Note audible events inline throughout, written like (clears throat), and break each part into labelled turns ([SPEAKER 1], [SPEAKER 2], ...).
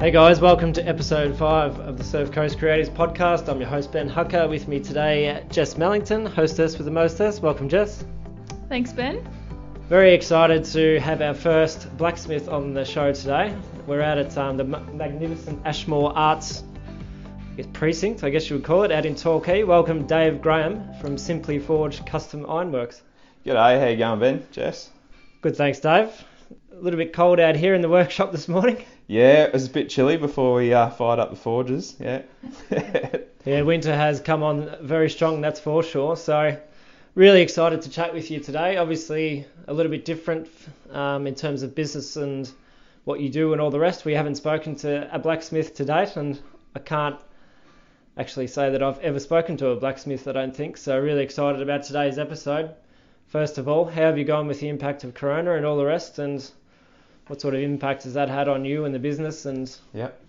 [SPEAKER 1] Hey guys, welcome to episode 5 of the Surf Coast Creators podcast. I'm your host Ben Hucker. With me today, Jess Mellington, hostess with the mostess. Welcome, Jess.
[SPEAKER 2] Thanks, Ben.
[SPEAKER 1] Very excited to have our first blacksmith on the show today. We're out at um, the magnificent Ashmore Arts guess, precinct, I guess you would call it, out in Torquay. Welcome, Dave Graham from Simply Forged Custom Ironworks.
[SPEAKER 3] G'day, how you going, Ben? Jess?
[SPEAKER 1] Good, thanks, Dave. A little bit cold out here in the workshop this morning.
[SPEAKER 3] Yeah, it was a bit chilly before we uh, fired up the forges. Yeah. (laughs)
[SPEAKER 1] Yeah, winter has come on very strong, that's for sure. So, really excited to chat with you today. Obviously, a little bit different um, in terms of business and what you do and all the rest. We haven't spoken to a blacksmith to date, and I can't actually say that I've ever spoken to a blacksmith, I don't think. So, really excited about today's episode. First of all, how have you gone with the impact of Corona and all the rest, and what sort of impact has that had on you and the business? And
[SPEAKER 3] yep.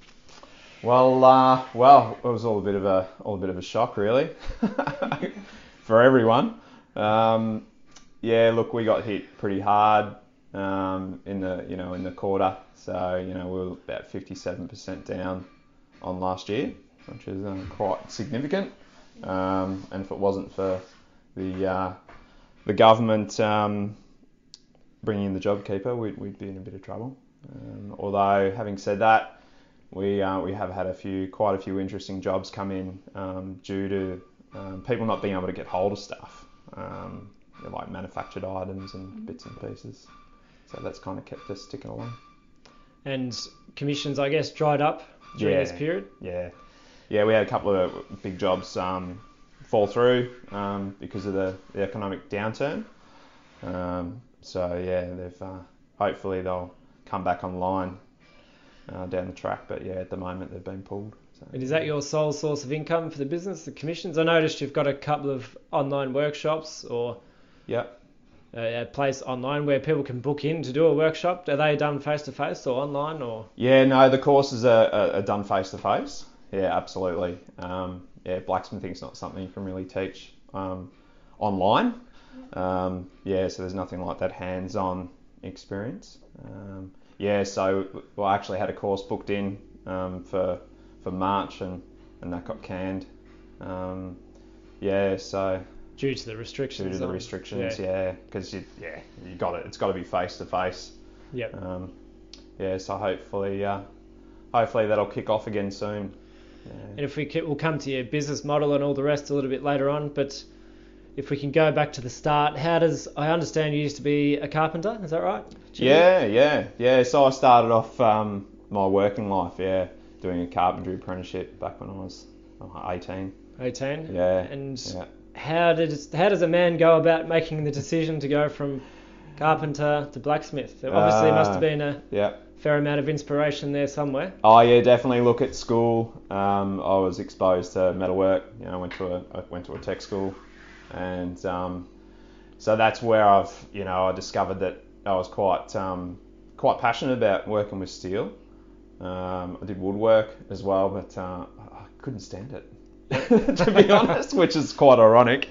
[SPEAKER 3] Well, uh, well, it was all a bit of a all a bit of a shock, really, (laughs) for everyone. Um, yeah, look, we got hit pretty hard um, in the you know in the quarter, so you know we were about 57% down on last year, which is um, quite significant. Um, and if it wasn't for the uh, the government um, bringing in the JobKeeper, we'd, we'd be in a bit of trouble. Um, although, having said that, we uh, we have had a few, quite a few interesting jobs come in um, due to um, people not being able to get hold of stuff, um, like manufactured items and bits and pieces. So that's kind of kept us ticking along.
[SPEAKER 1] and commissions, I guess, dried up during
[SPEAKER 3] Yeah.
[SPEAKER 1] this period.
[SPEAKER 3] Yeah, yeah, we had a couple of big jobs um, fall through um, because of the, the economic downturn. Um, so yeah, they've uh, hopefully they'll come back online uh, down the track. But yeah, at the moment they've been pulled. So.
[SPEAKER 1] And is that your sole source of income for the business, the commissions? I noticed you've got a couple of online workshops or
[SPEAKER 3] Yep.
[SPEAKER 1] a, a place online where people can book in to do a workshop. Are they done face to face or online or?
[SPEAKER 3] Yeah, no, the courses are, are, are done face to face. Yeah, absolutely. Um, yeah, blacksmithing's not something you can really teach um, online. Um, yeah, so there's nothing like that hands-on experience. Um, yeah, so well, I actually had a course booked in um, for for March and, and that got canned. Um, yeah, so
[SPEAKER 1] Due to the restrictions.
[SPEAKER 3] due to the
[SPEAKER 1] on-
[SPEAKER 3] restrictions, yeah, because you, yeah, you got it. It's got to be face to face.
[SPEAKER 1] Yep.
[SPEAKER 3] Um, yeah, so hopefully, uh, hopefully that'll kick off again soon. Yeah.
[SPEAKER 1] And if we can, we'll come to your business model and all the rest a little bit later on, but if we can go back to the start, how does I understand you used to be a carpenter? Is that right?
[SPEAKER 3] yeah, yeah, yeah. So I started off um, my working life, yeah, doing a carpentry apprenticeship back when I was uh, 18.
[SPEAKER 1] 18.
[SPEAKER 3] Yeah,
[SPEAKER 1] And
[SPEAKER 3] yeah.
[SPEAKER 1] how did how does a man go about making the decision to go from carpenter to blacksmith? There obviously must have
[SPEAKER 3] Uh,
[SPEAKER 1] been a
[SPEAKER 3] Yeah.
[SPEAKER 1] fair amount of inspiration there somewhere.
[SPEAKER 3] Oh yeah, definitely. Look at school. Um, I was exposed to metalwork. You know, I went to a I went to a tech school, and um, so that's where I've you know I discovered that I was quite um, quite passionate about working with steel. Um, I did woodwork as well, but uh, I couldn't stand it, (laughs) to be honest, which is quite ironic.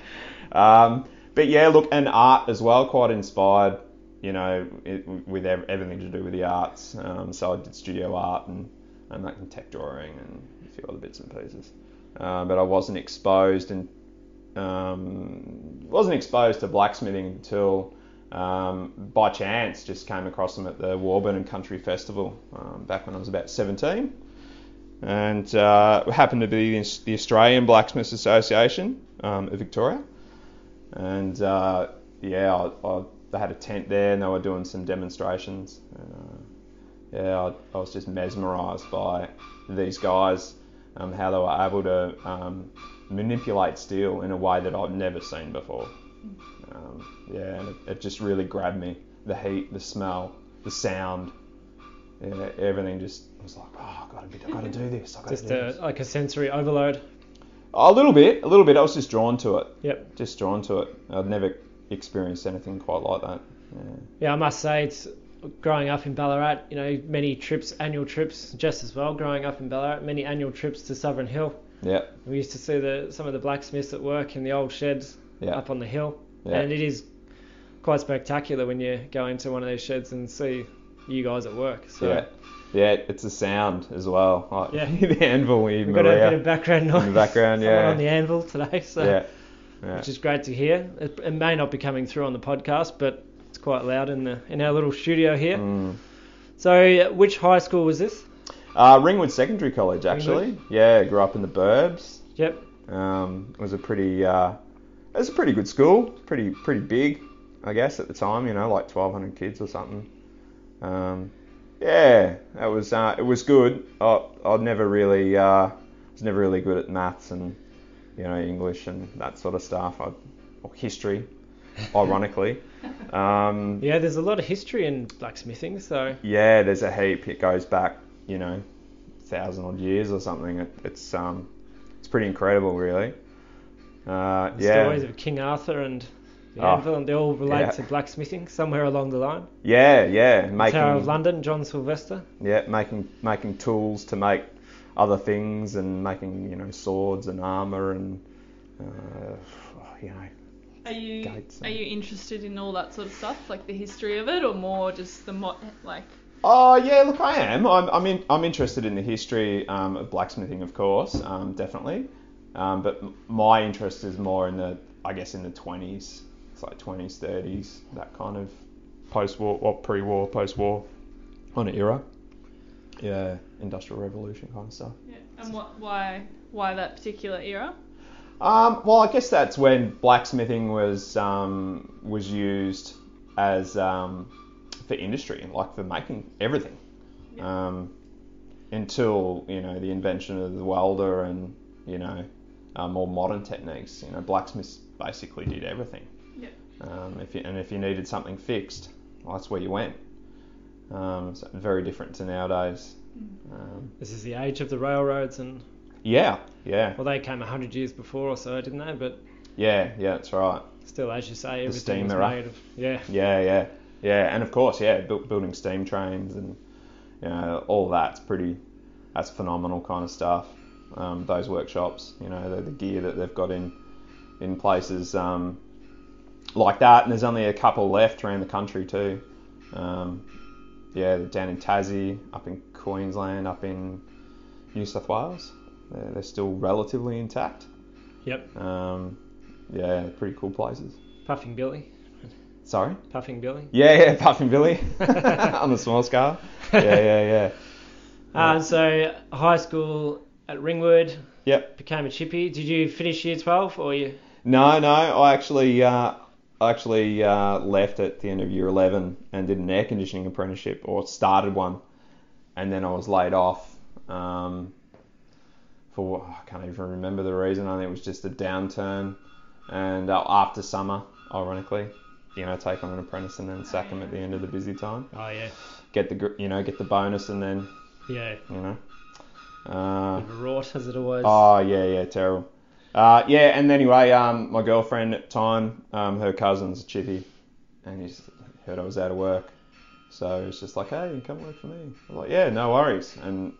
[SPEAKER 3] Um, but yeah, look, and art as well, quite inspired, you know, it, with everything to do with the arts. Um, so I did studio art and, and like tech drawing and a few other bits and pieces. Uh, but I wasn't exposed and um, wasn't exposed to blacksmithing until um, by chance just came across them at the Warburton Country Festival um, back when I was about 17 and uh, happened to be the, Australian Blacksmiths Association um, of Victoria. And uh, yeah, I, I, they had a tent there and they were doing some demonstrations. And, uh, yeah, I, I was just mesmerised by these guys, um, how they were able to um, manipulate steel in a way that I've never seen before. Um, yeah, and it, it just really grabbed me. The heat, the smell, the sound, yeah, everything just was like, oh, I've got to, I've got to do (laughs) this. I've got
[SPEAKER 1] Just
[SPEAKER 3] to do
[SPEAKER 1] a,
[SPEAKER 3] this.
[SPEAKER 1] like a sensory overload.
[SPEAKER 3] A little bit, a little bit. I was just drawn to it.
[SPEAKER 1] Yep.
[SPEAKER 3] Just drawn to it. I'd never experienced anything quite like that. Yeah.
[SPEAKER 1] Yeah, I must say it's growing up in Ballarat. You know, many trips, annual trips, just as well. Growing up in Ballarat, many annual trips to Sovereign Hill.
[SPEAKER 3] Yeah.
[SPEAKER 1] We used to see the some of the blacksmiths at work in the old sheds
[SPEAKER 3] Yeah.
[SPEAKER 1] up on the hill,
[SPEAKER 3] Yeah.
[SPEAKER 1] and it is quite spectacular when you go into one of those sheds and see you guys at work. So
[SPEAKER 3] Yeah. Yeah, it's a sound as well. Like
[SPEAKER 1] Yeah. (laughs)
[SPEAKER 3] the anvil we
[SPEAKER 1] got a bit of background noise
[SPEAKER 3] in the background. Yeah.
[SPEAKER 1] on the anvil today, so
[SPEAKER 3] yeah. Yeah.
[SPEAKER 1] which is great to hear. It, it may not be coming through on the podcast, but it's quite loud in the in our little studio here.
[SPEAKER 3] Mm.
[SPEAKER 1] So, which high school was this?
[SPEAKER 3] Uh, Ringwood Secondary College, actually. Yeah, grew up in the Burbs.
[SPEAKER 1] Yep.
[SPEAKER 3] Um, it was a pretty, uh, it was a pretty good school. Pretty, pretty big, I guess, at the time. You know, like 1,200 kids or something. Um, yeah, that was, uh, it was good. I, I'd never really, uh, was never really good at maths and, you know, English and that sort of stuff. I, or history, (laughs) ironically. Um,
[SPEAKER 1] Yeah, there's a lot of history in blacksmithing, so
[SPEAKER 3] yeah, there's a heap. It goes back, you know, thousand odd years or something. It, it's um, it's pretty incredible, really. Uh,
[SPEAKER 1] the
[SPEAKER 3] yeah,
[SPEAKER 1] stories of King Arthur and the
[SPEAKER 3] Oh,
[SPEAKER 1] anvil, and they all relate
[SPEAKER 3] yeah.
[SPEAKER 1] to blacksmithing somewhere along the line.
[SPEAKER 3] yeah, yeah.
[SPEAKER 1] Tower of London, John Sylvester.
[SPEAKER 3] yeah, making making tools to make other things and making you know swords and armor and uh, you know
[SPEAKER 2] Are you
[SPEAKER 3] Gates
[SPEAKER 2] are you interested in all that sort of stuff, like the history of it, or more just the mo- like?
[SPEAKER 3] Oh yeah, look, I am. I'm I'm, in, I'm interested in the history um, of blacksmithing, of course, um, definitely. Um, but my interest is more in the, I guess, in the 20s. It's like 20s, 30s, that kind of post-war or pre-war, post-war kind of era. Yeah, industrial revolution kind of stuff.
[SPEAKER 2] Yeah. And what? Why? Why that particular era?
[SPEAKER 3] Um, well, I guess that's when blacksmithing was um, was used as um, for industry, like for making everything. Um, until you know the invention of the welder and you know uh, more modern techniques, you know blacksmiths basically did everything.
[SPEAKER 2] Yeah.
[SPEAKER 3] Um, if you, and if you needed something fixed, well, that's where you went. Um, so very different to nowadays. Um,
[SPEAKER 1] This is the age of the railroads, and
[SPEAKER 3] yeah, yeah,
[SPEAKER 1] well, they came hundred years before or so, didn't they? But
[SPEAKER 3] yeah, yeah. That's right.
[SPEAKER 1] still, as you say, everything
[SPEAKER 3] steam
[SPEAKER 1] was
[SPEAKER 3] era.
[SPEAKER 1] made of yeah.
[SPEAKER 3] Yeah, yeah, yeah, and of course, yeah, bu- building steam trains and you know all that's pretty, that's phenomenal kind of stuff. Um, those workshops, you know, the, the gear that they've got in in places um, like that, and there's only a couple left around the country too. Um, yeah, down in Tassie, up in Queensland, up in New South Wales, they're, they're still relatively intact.
[SPEAKER 1] Yep.
[SPEAKER 3] Um, yeah, pretty cool places.
[SPEAKER 1] Puffing Billy.
[SPEAKER 3] Sorry.
[SPEAKER 1] Puffing Billy.
[SPEAKER 3] Yeah, yeah, Puffing Billy (laughs) (laughs) on the small scale. Yeah, yeah, yeah.
[SPEAKER 1] Uh, so high school at Ringwood
[SPEAKER 3] Yep.
[SPEAKER 1] became a chippy. Did you finish year twelve or you?
[SPEAKER 3] No, no, I actually, uh, I actually uh, left at the end of year 11 and did an air conditioning apprenticeship, or started one, and then I was laid off. Um, for I can't even remember the reason. I think it was just a downturn, and uh, after summer, ironically, you know, take on an apprentice and then sack him at the end of the busy time.
[SPEAKER 1] Oh yeah.
[SPEAKER 3] Get the, you know, get the bonus, and then,
[SPEAKER 1] Yeah.
[SPEAKER 3] you know. Uh,
[SPEAKER 1] Bit of a rort as it always.
[SPEAKER 3] Oh yeah, yeah, terrible. Uh, yeah, and anyway, um, my girlfriend at the time, um, her cousin's a chippy, and he's heard I was out of work, so it's just like, hey, come work for me. I was like, yeah, no worries, and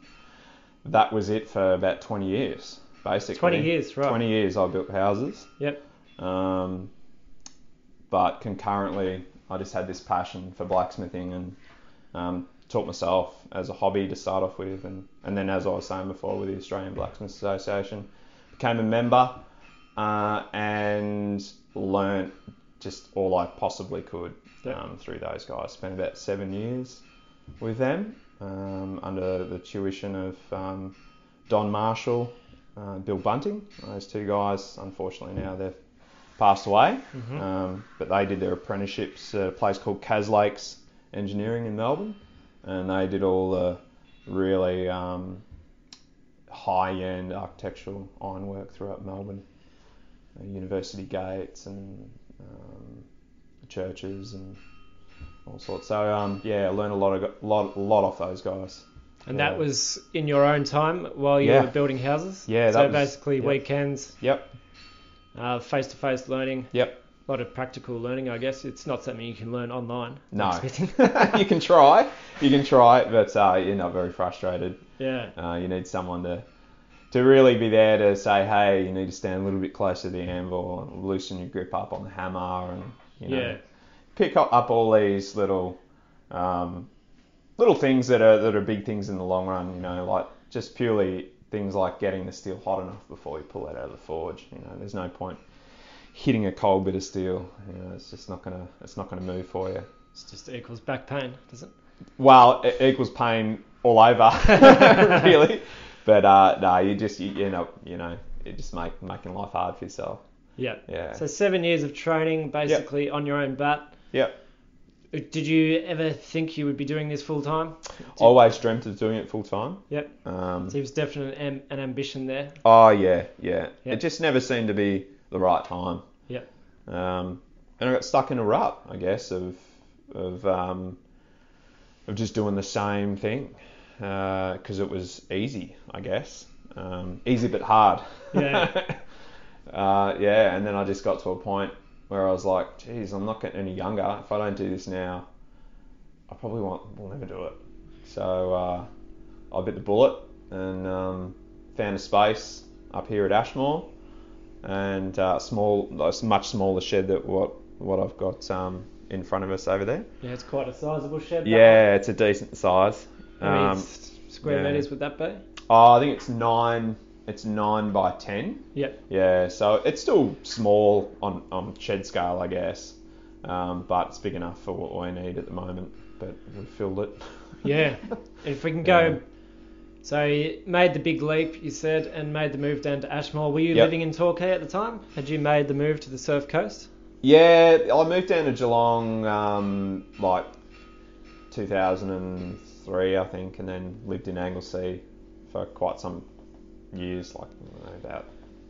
[SPEAKER 3] that was it for about 20 years, basically.
[SPEAKER 1] 20 years, right.
[SPEAKER 3] 20 years I built houses.
[SPEAKER 1] Yep.
[SPEAKER 3] Um, but concurrently, I just had this passion for blacksmithing and um, taught myself as a hobby to start off with, and, and then as I was saying before, with the Australian Blacksmiths Association, became a member uh, and learnt just all I possibly could um, through those guys. Spent about seven years with them um, under the tuition of um, Don Marshall, uh, Bill Bunting. Those two guys, unfortunately, now they've passed away.
[SPEAKER 1] Mhm.
[SPEAKER 3] Um, but they did their apprenticeships at a place called Caslakes Engineering in Melbourne, and they did all the really um, high-end architectural ironwork throughout Melbourne, uh, university gates and um, churches and all sorts. So um, yeah, I learned a lot of lot lot off those guys.
[SPEAKER 1] And
[SPEAKER 3] Yeah.
[SPEAKER 1] that was in your own time while you
[SPEAKER 3] Yeah.
[SPEAKER 1] were building houses.
[SPEAKER 3] Yeah,
[SPEAKER 1] So
[SPEAKER 3] that was-
[SPEAKER 1] basically
[SPEAKER 3] yep.
[SPEAKER 1] weekends,
[SPEAKER 3] Yep,
[SPEAKER 1] uh, face-to-face learning,
[SPEAKER 3] yep.
[SPEAKER 1] a lot of practical learning. I guess it's not something you can learn online.
[SPEAKER 3] No, (laughs) you can try, you can try, but uh, you're not very frustrated.
[SPEAKER 1] yeah.
[SPEAKER 3] Uh, you need someone to to really be there to say, hey, you need to stand a little bit closer to the anvil and loosen your grip up on the hammer and you know
[SPEAKER 1] Yeah.
[SPEAKER 3] pick up, up all these little um, little things that are that are big things in the long run. You know, like just purely things like getting the steel hot enough before you pull it out of the forge. You know, there's no point hitting a cold bit of steel. You know, it's just not gonna it's not gonna move for you.
[SPEAKER 1] It's just equals back pain, does it?
[SPEAKER 3] Well, it equals pain all over, (laughs) really. But uh, no, you just you, you know you know you just make making life hard for yourself.
[SPEAKER 1] Yeah.
[SPEAKER 3] Yeah.
[SPEAKER 1] So seven years of training, basically on your own bat.
[SPEAKER 3] Yep.
[SPEAKER 1] Did you ever think you would be doing this full time?
[SPEAKER 3] Always dreamt of doing it full time.
[SPEAKER 1] Yep.
[SPEAKER 3] Um,
[SPEAKER 1] So there was definitely an, an ambition there.
[SPEAKER 3] oh yeah, yeah.
[SPEAKER 1] Yep.
[SPEAKER 3] It just never seemed to be the right time.
[SPEAKER 1] Yep.
[SPEAKER 3] Um, and I got stuck in a rut, I guess, of of um, of just doing the same thing because it was easy, I guess. Um, easy but hard.
[SPEAKER 1] Yeah. (laughs)
[SPEAKER 3] uh, yeah, and then I just got to a point where I was like, geez, I'm not getting any younger. If I don't do this now, I probably won't, will never do it. So uh, I bit the bullet and um, found a space up here at Ashmore and uh, small, a much smaller shed than what what I've got um, in front of us over there.
[SPEAKER 1] Yeah, it's quite a sizable shed.
[SPEAKER 3] Yeah, it's a decent size.
[SPEAKER 1] How many
[SPEAKER 3] Um,
[SPEAKER 1] s- square
[SPEAKER 3] yeah.
[SPEAKER 1] meters would that be?
[SPEAKER 3] oh, I think it's nine. It's nine by ten.
[SPEAKER 1] Yep.
[SPEAKER 3] Yeah, so it's still small on, on shed scale, I guess, um, but it's big enough for what we need at the moment. But we filled it. (laughs)
[SPEAKER 1] Yeah. if we can go.
[SPEAKER 3] Yeah.
[SPEAKER 1] So you made the big leap, you said, and made the move down to Ashmore. Were you
[SPEAKER 3] Yep.
[SPEAKER 1] living in Torquay at the time? Had you made the move to the Surf Coast?
[SPEAKER 3] Yeah, I moved down to Geelong um, like 2003, I think, and then lived in Anglesea for quite some years, like know, about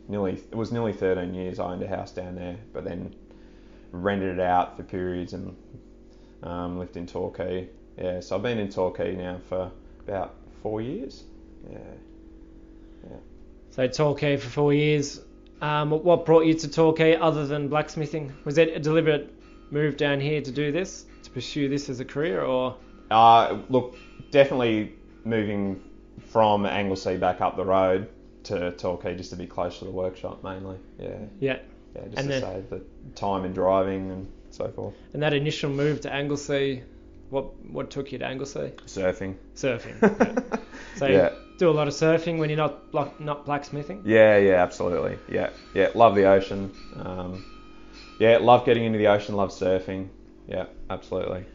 [SPEAKER 3] nearly it was nearly 13 years. I owned a house down there, but then rented it out for periods and um, lived in Torquay. Yeah, so I've been in Torquay now for about four years. Yeah.
[SPEAKER 1] So Torquay for four years. Um, what brought you to Torquay other than blacksmithing? Was it a deliberate move down here to do this, to pursue this as a career, or
[SPEAKER 3] Uh, look, definitely moving from Anglesea back up the road to Torquay just to be close to the workshop mainly. Yeah,
[SPEAKER 1] yeah?
[SPEAKER 3] yeah, just
[SPEAKER 1] And
[SPEAKER 3] to
[SPEAKER 1] then-
[SPEAKER 3] save the time in driving and so forth.
[SPEAKER 1] And that initial move to Anglesea, what what took you to Anglesea?
[SPEAKER 3] Surfing.
[SPEAKER 1] Surfing. (laughs) yeah. So
[SPEAKER 3] Yeah.
[SPEAKER 1] do a lot of surfing when you're not not blacksmithing.
[SPEAKER 3] Yeah, yeah, absolutely. Yeah, yeah, love the ocean. Um, yeah, love getting into the ocean, love surfing. Yeah, absolutely.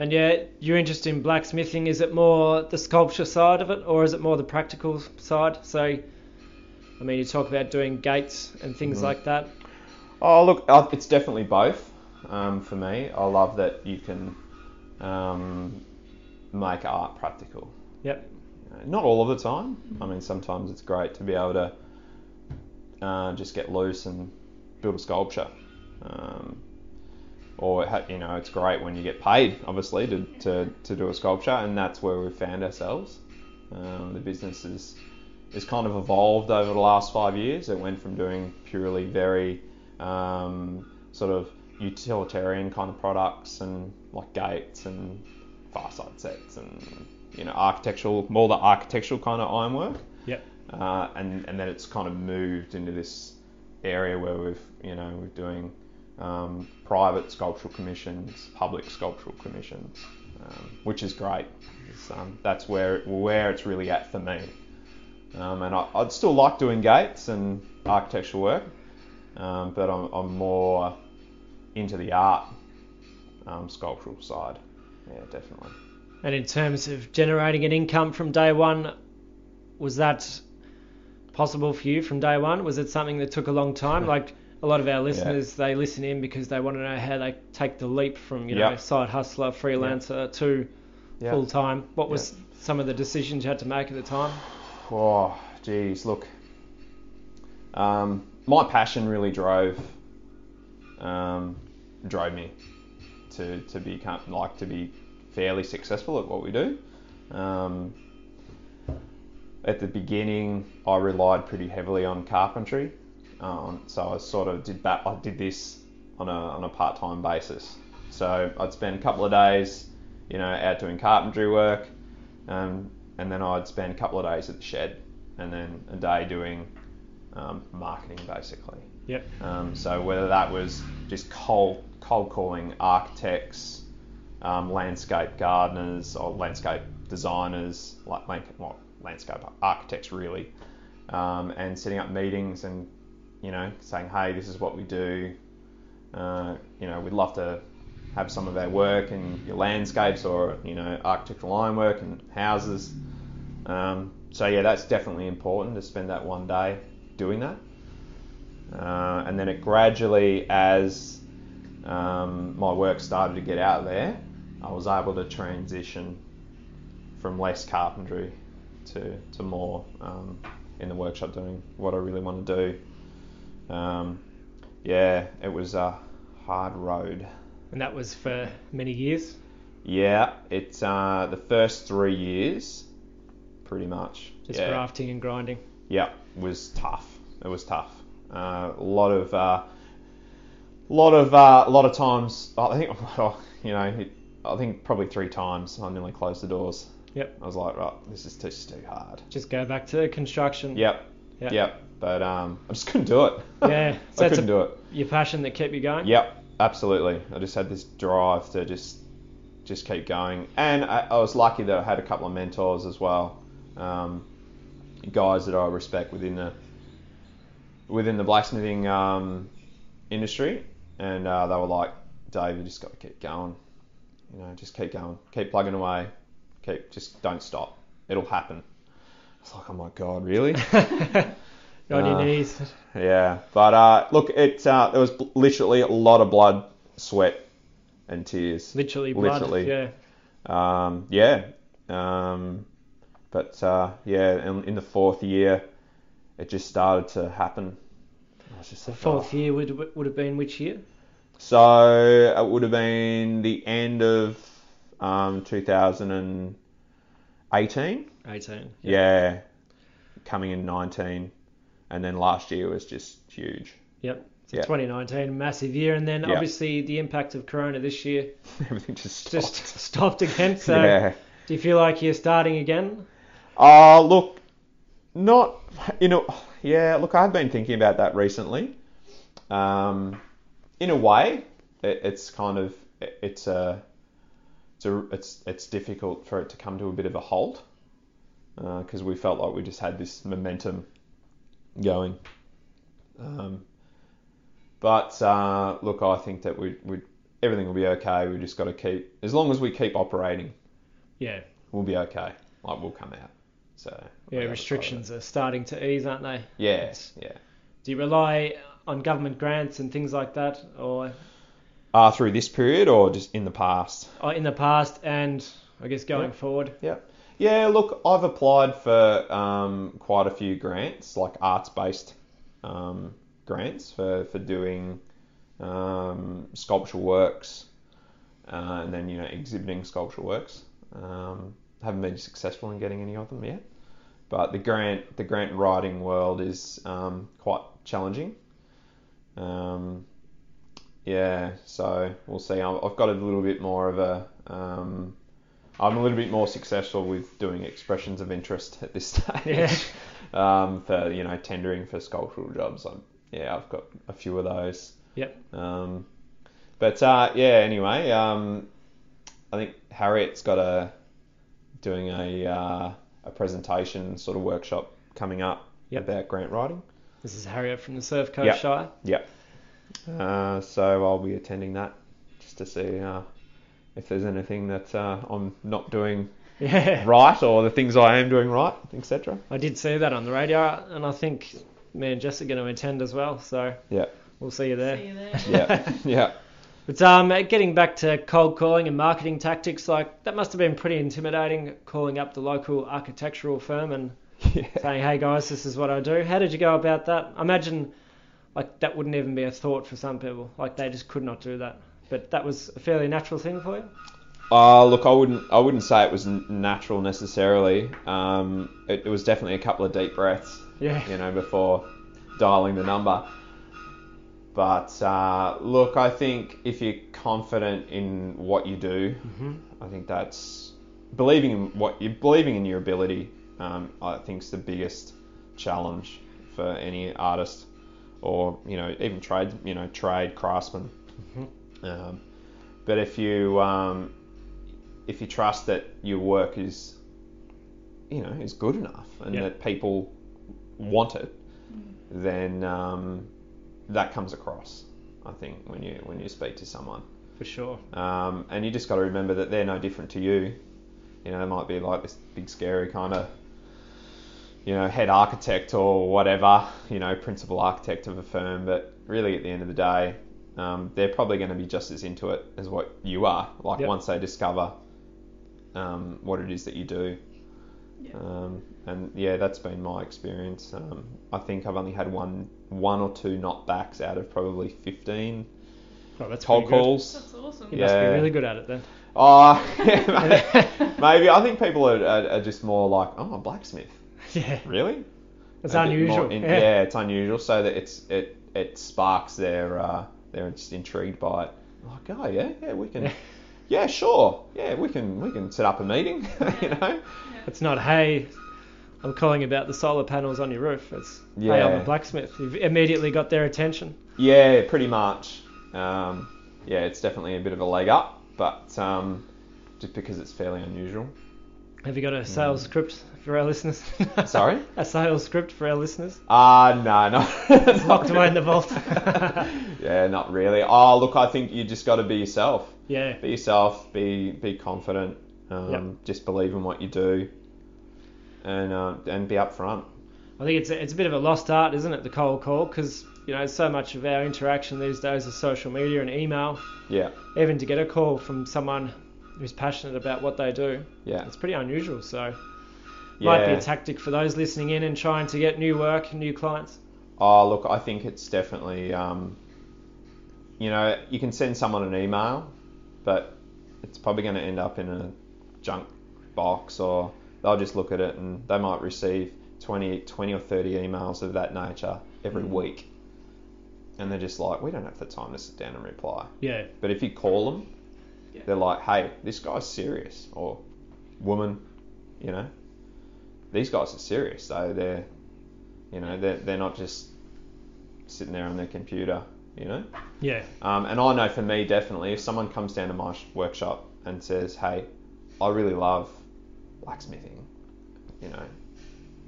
[SPEAKER 1] And yeah, your interest in blacksmithing is it more the sculpture side of it, or is it more the practical side? So, I mean, you talk about doing gates and things
[SPEAKER 3] Mhm.
[SPEAKER 1] like that.
[SPEAKER 3] Oh, look, it's definitely both um, for me. I love that you can um, make art practical.
[SPEAKER 1] Yep.
[SPEAKER 3] Not all of the time. I mean, sometimes it's great to be able to uh, just get loose and build a sculpture. Um, or, you know, it's great when you get paid, obviously, to, to, to do a sculpture, and that's where we've found ourselves. Um, the business is, is kind of evolved over the last five years. It went from doing purely very um, sort of utilitarian kind of products and like gates and fireside sets and you know architectural, more the architectural kind of ironwork.
[SPEAKER 1] Yep.
[SPEAKER 3] Uh, and and then it's kind of moved into this area where we've you know we're doing um, private sculptural commissions, public sculptural commissions, um, which is great. It's, um, that's where where it's really at for me. Um, and I, I'd still like doing gates and architectural work, um, but I'm, I'm more into the art um, sculptural side. Yeah, definitely.
[SPEAKER 1] And in terms of generating an income from day one, was that possible for you from day one? Was it something that took a long time? (laughs) Like a lot of our listeners, they listen in because they want to know how they take the leap from you know
[SPEAKER 3] Yep.
[SPEAKER 1] side hustler, freelancer to
[SPEAKER 3] Yeah.
[SPEAKER 1] full time. What was some of the decisions you had to make at the time?
[SPEAKER 3] Oh, geez, look. Um, my passion really drove um, drove me to to become like to be fairly successful at what we do. Um, at the beginning, I relied pretty heavily on carpentry, um, so I sort of did that. I did this on a on a part time basis. So I'd spend a couple of days, you know, out doing carpentry work, um, and then I'd spend a couple of days at the shed, and then a day doing um, marketing basically.
[SPEAKER 1] Yep.
[SPEAKER 3] Um, so whether that was just cold cold calling architects, um, landscape gardeners or landscape designers, like well, landscape architects really, um, and setting up meetings and you know saying, hey, this is what we do. Uh, you know, we'd love to have some of our work in your landscapes or you know architectural ironwork and houses. Um, so yeah, that's definitely important to spend that one day doing that. Uh, and then it gradually, as um, my work started to get out there, I was able to transition from less carpentry to, to more um, in the workshop doing what I really want to do. Um, yeah, it was a hard road.
[SPEAKER 1] And that was for many years.
[SPEAKER 3] Yeah, it's uh, the first three years, pretty much.
[SPEAKER 1] Just
[SPEAKER 3] yeah.
[SPEAKER 1] grafting and grinding.
[SPEAKER 3] Yeah, was tough. It was tough. Uh, a lot of, uh, lot of, uh, a lot of times. I think, (laughs) you know, it, I think probably three times I nearly closed the doors.
[SPEAKER 1] Yep.
[SPEAKER 3] I was like, right, this is just too hard.
[SPEAKER 1] Just go back to construction.
[SPEAKER 3] Yep.
[SPEAKER 1] Yep.
[SPEAKER 3] Yep. But um, I just couldn't do it. (laughs)
[SPEAKER 1] Yeah, so
[SPEAKER 3] I
[SPEAKER 1] that's
[SPEAKER 3] couldn't
[SPEAKER 1] a-
[SPEAKER 3] do it.
[SPEAKER 1] Your passion that kept you going.
[SPEAKER 3] Yep, absolutely. I just had this drive to just just keep going, and I, I was lucky that I had a couple of mentors as well, um, guys that I respect within the within the blacksmithing um, industry, and uh, they were like, "Dave, you just got to keep going. You know, just keep going, keep plugging away, keep just don't stop. It'll happen." It's like, oh my god, really? (laughs)
[SPEAKER 1] on your knees.
[SPEAKER 3] Yeah, but uh, look, it uh, there was literally a lot of blood, sweat, and tears.
[SPEAKER 1] Literally blood.
[SPEAKER 3] literally.
[SPEAKER 1] Yeah.
[SPEAKER 3] Um, yeah, um, but uh, yeah, in, in the fourth year, it just started to happen. Just
[SPEAKER 1] The
[SPEAKER 3] like,
[SPEAKER 1] fourth
[SPEAKER 3] oh.
[SPEAKER 1] year would would have been which year?
[SPEAKER 3] So it would have been the end of um, 2018.
[SPEAKER 1] 18.
[SPEAKER 3] Yeah, coming in 19, and then last year was just huge.
[SPEAKER 1] Yep. So
[SPEAKER 3] Yeah.
[SPEAKER 1] 2019, massive year, and then
[SPEAKER 3] Yeah.
[SPEAKER 1] obviously the impact of Corona this year (laughs)
[SPEAKER 3] Everything just stopped.
[SPEAKER 1] just stopped again. So
[SPEAKER 3] yeah.
[SPEAKER 1] do you feel like you're starting again?
[SPEAKER 3] Uh, look, not, you know, yeah, look, I've been thinking about that recently. Um, in a way, it, it's kind of, it, it's a, it's a, it's, it's difficult for it to come to a bit of a halt because we felt like we just had this momentum going. Um, but uh, look, I think that we, we, everything will be okay. We just got to keep, as long as we keep operating,
[SPEAKER 1] Yeah.
[SPEAKER 3] we'll be okay. Like we'll come out. So
[SPEAKER 1] Yeah, restrictions are starting to ease, aren't they?
[SPEAKER 3] Yeah, yeah.
[SPEAKER 1] Do you rely on government grants and things like that, or,
[SPEAKER 3] Uh, through this period or just in the past?
[SPEAKER 1] or in the past and I guess going
[SPEAKER 3] Yeah.
[SPEAKER 1] forward?
[SPEAKER 3] Yeah. Yeah, look, I've applied for um, quite a few grants, like arts-based um, grants for, for doing um, sculptural works uh, and then, you know, exhibiting sculptural works. Um, haven't been successful in getting any of them yet. But the grant the grant writing world is um, quite challenging. Um, yeah, so we'll see. I've got a little bit more of a I'm a little bit more successful with doing expressions of interest at this (laughs) stage.
[SPEAKER 1] Yeah.
[SPEAKER 3] um, for you know tendering for sculptural jobs. I'm, yeah, I've got a few of those.
[SPEAKER 1] Yep.
[SPEAKER 3] Um, but uh, yeah, anyway, um, I think Harriet's got a doing a uh, a presentation sort of workshop coming up
[SPEAKER 1] Yep.
[SPEAKER 3] about grant writing.
[SPEAKER 1] This is Harriet from the Surf Coast
[SPEAKER 3] Yep.
[SPEAKER 1] Shire.
[SPEAKER 3] Yep. Uh, so I'll be attending that just to see uh, if there's anything that uh, I'm not doing (laughs)
[SPEAKER 1] Yeah.
[SPEAKER 3] right or the things I am doing right, etc.
[SPEAKER 1] I did see that on the radio, and I think me and Jess are going to attend as well, so
[SPEAKER 3] Yeah.
[SPEAKER 1] we'll see you there.
[SPEAKER 2] See you there. (laughs)
[SPEAKER 3] Yeah. yeah.
[SPEAKER 1] But um, getting back to cold calling and marketing tactics, like that must have been pretty intimidating, calling up the local architectural firm and (laughs)
[SPEAKER 3] Yeah.
[SPEAKER 1] saying, "Hey guys, this is what I do." How did you go about that? I imagine like that wouldn't even be a thought for some people. Like they just could not do that. But that was a fairly natural thing for you.
[SPEAKER 3] Uh, look, I wouldn't. I wouldn't say it was natural necessarily. Um, it, it was definitely a couple of deep breaths,
[SPEAKER 1] Yeah.
[SPEAKER 3] you know, before dialing the number. But uh, look, I think if you're confident in what you do,
[SPEAKER 1] hmm
[SPEAKER 3] I think that's believing in what you're believing in your ability. Um, I think is the biggest challenge for any artist, or you know, even trade, you know, trade craftsman.
[SPEAKER 1] Mhm.
[SPEAKER 3] Um, but if you um, if you trust that your work is, you know, is good enough and
[SPEAKER 1] Yeah.
[SPEAKER 3] that people want it, then um, that comes across. I think when you when you speak to someone,
[SPEAKER 1] For sure.
[SPEAKER 3] um, and you just got to remember that they're no different to you. You know, they might be like this big scary kind of, you know, head architect or whatever, you know, principal architect of a firm, but really at the end of the day, um, they're probably going to be just as into it as what you are. Like
[SPEAKER 1] Yep.
[SPEAKER 3] once they discover um, what it is that you do.
[SPEAKER 2] Yeah.
[SPEAKER 3] Um, and yeah, that's been my experience. Um, I think I've only had one, one or two not backs out of probably 15
[SPEAKER 1] Oh, that's
[SPEAKER 3] cold calls.
[SPEAKER 2] That's awesome.
[SPEAKER 1] You must be really good at it then.
[SPEAKER 3] Oh, yeah, (laughs) (laughs) maybe. I think people are, are, are just more like, oh, a blacksmith. (laughs)
[SPEAKER 1] Yeah.
[SPEAKER 3] Really?
[SPEAKER 1] It's
[SPEAKER 3] A
[SPEAKER 1] unusual.
[SPEAKER 3] more in-
[SPEAKER 1] yeah.
[SPEAKER 3] it's unusual, so that it's it it sparks their uh, they're just intrigued by it. Like, oh yeah, yeah, we can,
[SPEAKER 1] Yeah. (laughs)
[SPEAKER 3] yeah, sure, yeah, we can we can set up a meeting, (laughs) you know.
[SPEAKER 1] It's not, hey, I'm calling about the solar panels on your roof. It's, hey, I'm a blacksmith. You've immediately got their attention.
[SPEAKER 3] Yeah, pretty much. Um, yeah, it's definitely a bit of a leg up, but um, just because it's fairly unusual.
[SPEAKER 1] Have you got a sales script for our listeners?
[SPEAKER 3] Mm. (laughs) Sorry?
[SPEAKER 1] a sales script for our listeners?
[SPEAKER 3] Ah, no, no.
[SPEAKER 1] it's Locked away in the vault. (laughs) (laughs)
[SPEAKER 3] yeah, not really. Oh, look, I think you just got to be yourself.
[SPEAKER 1] yeah.
[SPEAKER 3] Be yourself. Be be confident. Um,
[SPEAKER 1] Yep.
[SPEAKER 3] Just believe in what you do, and uh, and be upfront.
[SPEAKER 1] I think it's a, it's a bit of a lost art, isn't it, the cold call? Because, you know, so much of our interaction these days is social media and email.
[SPEAKER 3] Yeah,
[SPEAKER 1] Even to get a call from someone who's passionate about what they do,
[SPEAKER 3] yeah,
[SPEAKER 1] it's pretty unusual. So,
[SPEAKER 3] yeah.
[SPEAKER 1] might be a tactic for those listening in and trying to get new work, new clients.
[SPEAKER 3] Oh, look, I think it's definitely, um, you know, you can send someone an email, but it's probably going to end up in a junk box or they'll just look at it and they might receive 20, 20 or 30 emails of that nature every
[SPEAKER 1] Mm.
[SPEAKER 3] week. And they're just like, we don't have the time to sit down and reply.
[SPEAKER 1] Yeah.
[SPEAKER 3] But if you call them,
[SPEAKER 2] Yeah.
[SPEAKER 3] they're like, hey, this guy's serious. Or, woman, you know, these guys are serious. So they're, you know, they're, they're not just sitting there on their computer, you know.
[SPEAKER 1] Yeah.
[SPEAKER 3] Um, and I know for me, definitely, if someone comes down to my sh- workshop and says, hey, I really love blacksmithing, you know,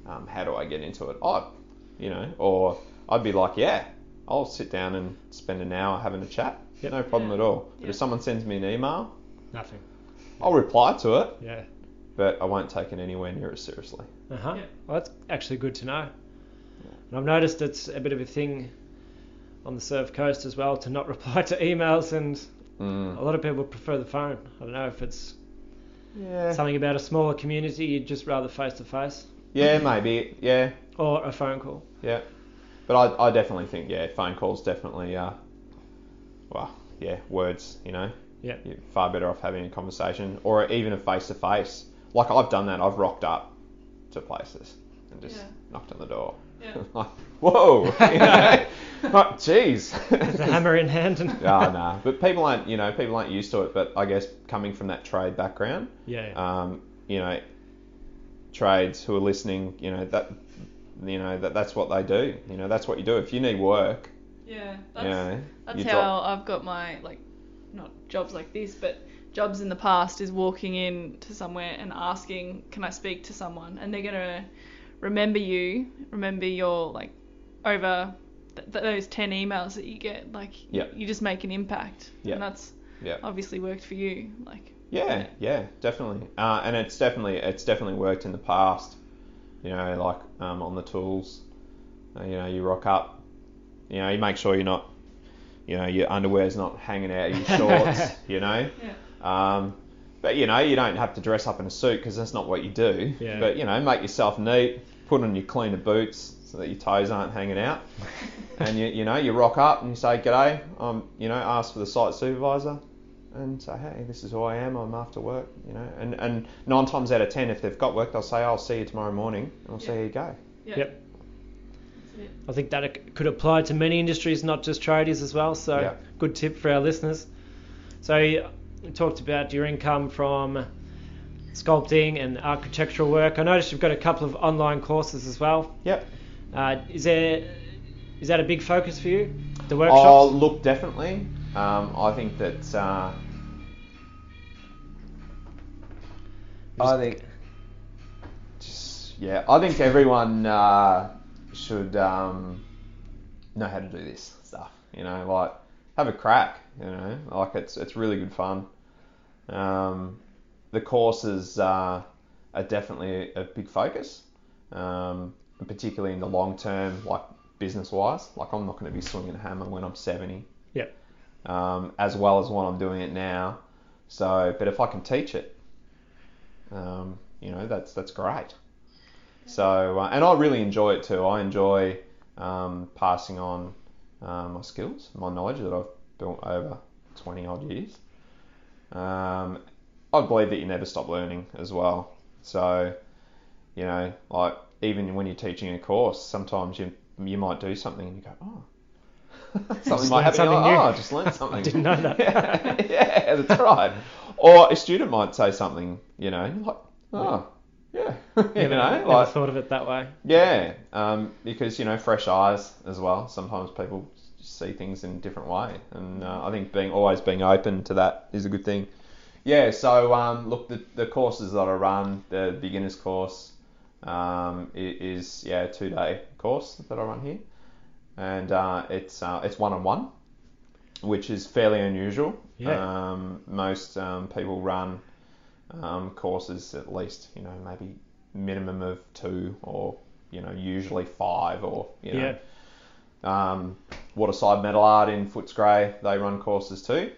[SPEAKER 3] um, how do I get into it? I, you know, or I'd be like, yeah, I'll sit down and spend an hour having a chat.
[SPEAKER 1] Yep.
[SPEAKER 3] No problem
[SPEAKER 2] Yeah.
[SPEAKER 3] at all. But
[SPEAKER 2] Yeah.
[SPEAKER 3] if someone sends me an email,
[SPEAKER 1] Nothing.
[SPEAKER 3] I'll reply to it,
[SPEAKER 1] Yeah.
[SPEAKER 3] but I won't take it anywhere near as seriously.
[SPEAKER 1] Uh huh.
[SPEAKER 2] Yeah.
[SPEAKER 1] Well, that's actually good to know. And I've noticed it's a bit of a thing on the Surf Coast as well to not (laughs) reply to emails, and
[SPEAKER 3] Mm.
[SPEAKER 1] a lot of people prefer the phone. I don't know if it's
[SPEAKER 3] Yeah.
[SPEAKER 1] something about a smaller community you'd just rather face to face
[SPEAKER 3] Yeah, maybe. Yeah,
[SPEAKER 1] or a phone call.
[SPEAKER 3] yeah. But I, I definitely think, yeah, phone calls definitely, uh, well, yeah, words, you know.
[SPEAKER 1] Yeah.
[SPEAKER 3] You're far better off having a conversation or even a face to face. Like I've done that. I've rocked up to places and just
[SPEAKER 2] Yeah.
[SPEAKER 3] knocked on the door.
[SPEAKER 2] Yeah. (laughs)
[SPEAKER 3] like, whoa, you (laughs) know, like, jeez.
[SPEAKER 1] With a hammer in hand and (laughs)
[SPEAKER 3] Ah, nah. But people aren't, you know, people aren't used to it. But I guess coming from that trade background,
[SPEAKER 1] yeah.
[SPEAKER 3] um, you know, trades who are listening, you know, that, you know, that that's what they do. You know, that's what you do. If you need work,
[SPEAKER 2] Yeah. That's,
[SPEAKER 3] know,
[SPEAKER 2] that's how
[SPEAKER 3] drop-
[SPEAKER 2] I've got my like not jobs like this, but jobs in the past is walking in to somewhere and asking, "Can I speak to someone?" And they're gonna remember you, remember your like over th- th- those ten emails that you get. Like
[SPEAKER 3] Yeah.
[SPEAKER 2] you just make an impact,
[SPEAKER 3] Yeah.
[SPEAKER 2] and that's
[SPEAKER 3] yeah.
[SPEAKER 2] obviously worked for you. Like
[SPEAKER 3] Yeah, yeah, definitely. Uh, and it's definitely it's definitely worked in the past. You know, like um, on the tools. Uh, you know, you rock up. You know, you make sure you're not. You know, your underwear's not hanging out of your (laughs) shorts. you know.
[SPEAKER 2] yeah,
[SPEAKER 3] Um, but you know, you don't have to dress up in a suit because that's not what you do.
[SPEAKER 1] Yeah.
[SPEAKER 3] But you know, make yourself neat. Put on your cleaner boots so that your toes aren't hanging out. (laughs) and you you know you rock up and you say g'day. Um, you know, ask for the site supervisor and say, hey, this is who I am. I'm after work. You know, and and nine times out of ten, if they've got work, they'll say, I'll see you tomorrow morning. And we'll see how you go.
[SPEAKER 2] yeah.
[SPEAKER 1] Yep.
[SPEAKER 2] That's.
[SPEAKER 1] I think that could apply to many industries, not just tradies as well. So,
[SPEAKER 3] Yeah.
[SPEAKER 1] good tip for our listeners. So, you talked about your income from sculpting and architectural work. I noticed you've got a couple of online courses as well.
[SPEAKER 3] Yep.
[SPEAKER 1] Uh, is there is that a big focus for you? The workshops.
[SPEAKER 3] Oh,
[SPEAKER 1] workshops?
[SPEAKER 3] look, definitely. Um, I think that uh, I think, just, yeah, I think everyone uh, should um, know how to do this stuff. You know, like have a crack. You know, like it's it's really good fun. Um, the courses uh, are definitely a big focus, um, particularly in the long term, like business wise. Like I'm not going to be swinging a hammer when I'm 70.
[SPEAKER 1] Yep.
[SPEAKER 3] Um, as well as when I'm doing it now. So, but if I can teach it, um, you know, that's that's great. So, uh, and I really enjoy it too. I enjoy um, passing on uh, my skills, my knowledge that I've built over 20 odd years. Um, I believe that you never stop learning as well. So, you know, like even when you're teaching a course, sometimes you you might do something and you go, oh. (laughs) something might happen.
[SPEAKER 1] something new.
[SPEAKER 3] oh, I just learned (laughs) something.
[SPEAKER 1] I didn't know that.
[SPEAKER 3] yeah, (laughs) yeah, that's right. Or a student might say something, you know, and you're like, oh, yeah, (laughs) (laughs) you know, like,
[SPEAKER 1] thought of it that way.
[SPEAKER 3] yeah, um, because you know, fresh eyes as well. Sometimes people see things in a different way, and uh, I think being always being open to that is a good thing. Yeah. So um, look, the, the courses that I run, the beginners course, um, is yeah a two day course that I run here, and uh, it's uh, it's one on one, which is fairly unusual.
[SPEAKER 1] Yeah.
[SPEAKER 3] Um, most um, people run um, courses at least you know maybe minimum of two or you know usually five or you know um, Waterside Metal Art in Footscray they run courses too.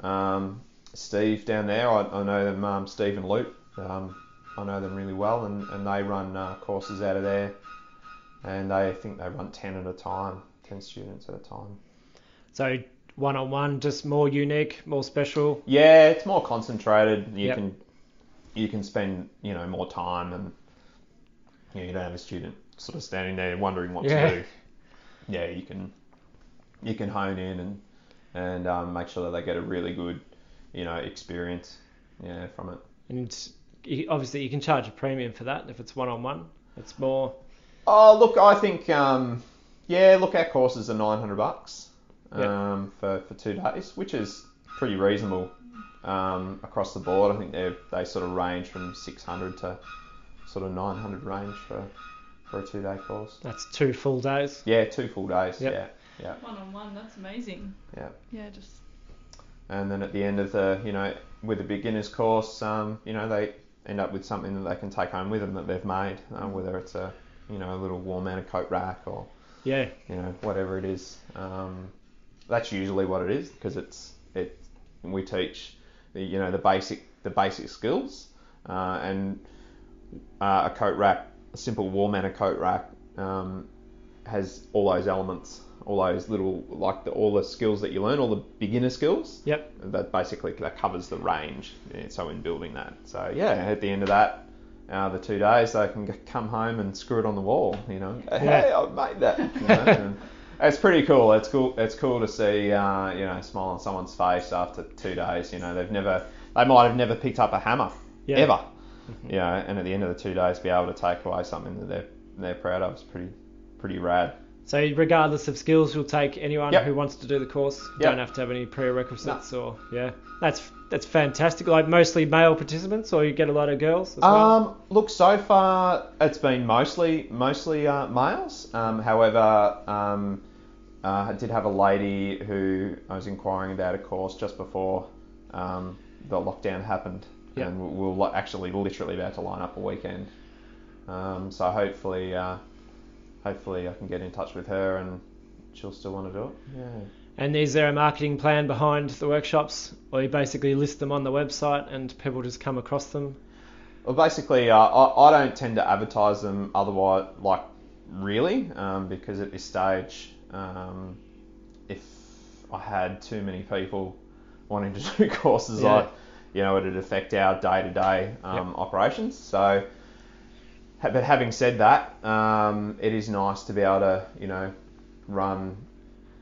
[SPEAKER 3] Um, Steve down there I, I know them um, Steve and Luke um, I know them really well and, and they run uh, courses out of there and they think they run 10 at a time 10 students at a time.
[SPEAKER 1] So one on one, just more unique, more special.
[SPEAKER 3] Yeah, it's more concentrated. You
[SPEAKER 1] Yep.
[SPEAKER 3] can you can spend you know more time, and you, know, you don't have a student sort of standing there wondering what
[SPEAKER 1] Yeah.
[SPEAKER 3] to do. Yeah, you can you can hone in and and um, make sure that they get a really good you know experience yeah from it.
[SPEAKER 1] And obviously you can charge a premium for that if it's one on one. It's more.
[SPEAKER 3] Oh, look, I think um, yeah, look, our courses are nine hundred bucks um, for for two days, which is pretty reasonable um, across the board. I think they they sort of range from six hundred to sort of nine hundred range for for a two day course.
[SPEAKER 1] That's two full days.
[SPEAKER 3] Yeah, two full days.
[SPEAKER 1] Yep.
[SPEAKER 3] Yeah, yeah,
[SPEAKER 2] One on one, that's amazing.
[SPEAKER 3] yeah.
[SPEAKER 2] Yeah, just
[SPEAKER 3] And then at the end of the, you know, with a beginners course, um, you know, they end up with something that they can take home with them that they've made, uh, whether it's a, you know, a little warm and a coat rack or
[SPEAKER 1] Yeah.
[SPEAKER 3] you know, whatever it is. Um, that's usually what it is because it's it. We teach the you know the basic the basic skills uh, and uh, a coat rack, a simple wall mounted coat rack um, has all those elements, all those little like the, all the skills that you learn, all the beginner skills.
[SPEAKER 1] Yep.
[SPEAKER 3] That basically that covers the range. yeah, So in building that, so yeah, at the end of that. Uh, the two days they can g- come home and screw it on the wall, you know. Hey, I made that. You know? (laughs) it's pretty cool. It's cool. It's cool to see, uh, you know, a smile on someone's face after two days. You know, they've never, they might have never picked up a hammer
[SPEAKER 1] Yeah.
[SPEAKER 3] ever. You know, and at the end of the two days, be able to take away something that they're they're proud of is pretty pretty rad.
[SPEAKER 1] So regardless of skills, you'll take anyone
[SPEAKER 3] Yep.
[SPEAKER 1] who wants to do the course. You
[SPEAKER 3] Yep.
[SPEAKER 1] Don't have to have any prerequisites or yeah. That's that's fantastic. Like mostly male participants, or you get a lot of girls as well.
[SPEAKER 3] Um, look, so far it's been mostly mostly uh, males. Um, however, um, uh, I did have a lady who I was inquiring about a course just before um, the lockdown happened,
[SPEAKER 1] Yeah.
[SPEAKER 3] and we we're actually literally about to line up a weekend. Um, so hopefully, uh, hopefully I can get in touch with her and she'll still want to do it. Yeah.
[SPEAKER 1] And is there a marketing plan behind the workshops, or you basically list them on the website and people just come across them?
[SPEAKER 3] Well, basically, uh, I, I don't tend to advertise them otherwise, like really, um, because at this stage, um, if I had too many people wanting to (laughs) do courses,
[SPEAKER 1] Yeah.
[SPEAKER 3] I, you know, it'd affect our day-to-day um, operations. So, but having said that, um, it is nice to be able to, you know, run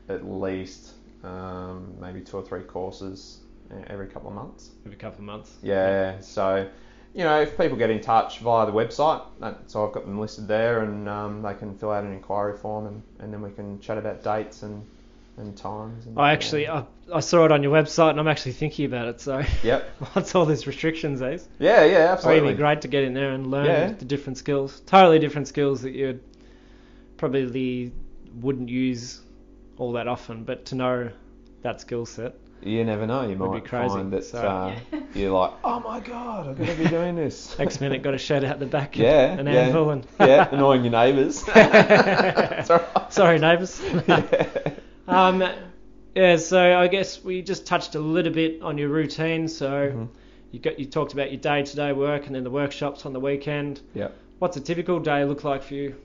[SPEAKER 3] at least um, maybe two or three courses uh, every couple of months.
[SPEAKER 1] Every couple of months.
[SPEAKER 3] Yeah, so you know, if people get in touch via the website, that, so I've got them listed there, and um, they can fill out an inquiry form, and, and then we can chat about dates and and times. And,
[SPEAKER 1] I actually, I, I saw it on your website, and I'm actually thinking about it. So,
[SPEAKER 3] Yep. (laughs)
[SPEAKER 1] what's all these restrictions, these?
[SPEAKER 3] Yeah, yeah,
[SPEAKER 1] It's
[SPEAKER 3] absolutely.
[SPEAKER 1] really great to get in there and learn
[SPEAKER 3] Yeah.
[SPEAKER 1] the different skills. Totally different skills that you probably wouldn't use all that often, but to know that skill set.
[SPEAKER 3] You never know. You
[SPEAKER 1] Would be
[SPEAKER 3] might
[SPEAKER 1] crazy,
[SPEAKER 3] find that
[SPEAKER 1] so-
[SPEAKER 3] uh, (laughs) you're like, oh my god, I'm gonna be doing this. (laughs)
[SPEAKER 1] Next minute, got a shed out the back,
[SPEAKER 3] Yeah,
[SPEAKER 1] an
[SPEAKER 3] yeah.
[SPEAKER 1] anvil, and
[SPEAKER 3] yeah, annoying your neighbours. It's all right.
[SPEAKER 1] Sorry, neighbours.
[SPEAKER 3] Yeah.
[SPEAKER 1] Um, yeah, so I guess we just touched a little bit on your routine. So
[SPEAKER 3] Mhm.
[SPEAKER 1] you got you talked about your day-to-day work and then the workshops on the weekend.
[SPEAKER 3] Yep.
[SPEAKER 1] What's a typical day look like for you?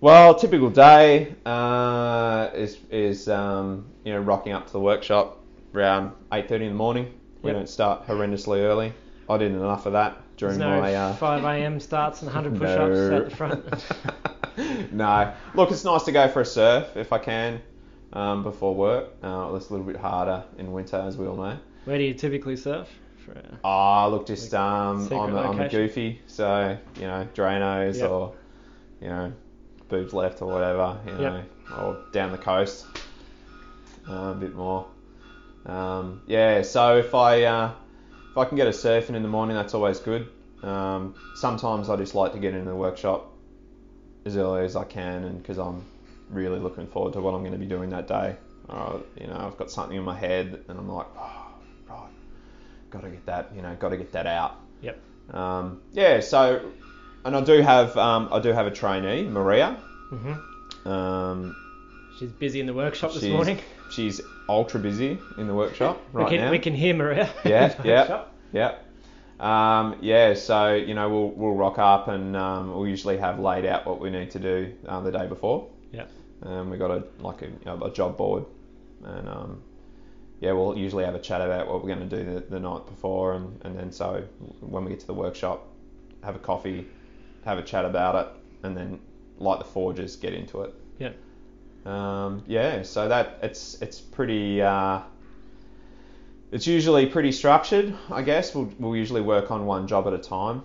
[SPEAKER 3] Well, typical day uh, is is um, you know rocking up to the workshop around eight thirty in the morning. We
[SPEAKER 1] Yep.
[SPEAKER 3] don't start horrendously early. I did enough of that during
[SPEAKER 1] no
[SPEAKER 3] my uh,
[SPEAKER 1] 5 a.m. starts and 100 (laughs) push-ups
[SPEAKER 3] No.
[SPEAKER 1] out the front. (laughs)
[SPEAKER 3] no. Look, it's nice to go for a surf if I can um, before work. Uh, it's a little bit harder in winter, as we all know.
[SPEAKER 1] Where do you typically surf?
[SPEAKER 3] Ah, look, just um, the, on the
[SPEAKER 1] location?
[SPEAKER 3] goofy, so you know, Dranos
[SPEAKER 1] Yep.
[SPEAKER 3] or you know, boobs left or whatever, you
[SPEAKER 1] Yep.
[SPEAKER 3] know, or down the coast, uh, a bit more. Um, yeah, so if I uh, if I can get a surfing in in the morning, that's always good. Um, sometimes I just like to get into the workshop as early as I can, and because I'm really looking forward to what I'm going to be doing that day. Uh, you know, I've got something in my head, and I'm like, oh, right, got to get that, you know, got to get that out.
[SPEAKER 1] Yep.
[SPEAKER 3] Um, yeah. So, and I do have, um, I do have a trainee, Maria.
[SPEAKER 1] hmm
[SPEAKER 3] Um,
[SPEAKER 1] She's busy in the workshop this
[SPEAKER 3] she's,
[SPEAKER 1] morning.
[SPEAKER 3] She's ultra busy in the workshop right
[SPEAKER 1] we can
[SPEAKER 3] now.
[SPEAKER 1] we can hear Maria.
[SPEAKER 3] Yeah, (laughs) yeah. Yeah. Um, yeah, so you know we'll we'll rock up and um, we'll usually have laid out what we need to do um, the day before.
[SPEAKER 1] Yeah.
[SPEAKER 3] Um, we got a like a, you know, a job board, and um, yeah, we'll usually have a chat about what we're going to do the, the night before, and, and then so when we get to the workshop, have a coffee, have a chat about it, and then light the forges, get into it.
[SPEAKER 1] Yeah.
[SPEAKER 3] Um, yeah, so that it's it's pretty. Uh, it's usually pretty structured, I guess. We'll, we'll usually work on one job at a time,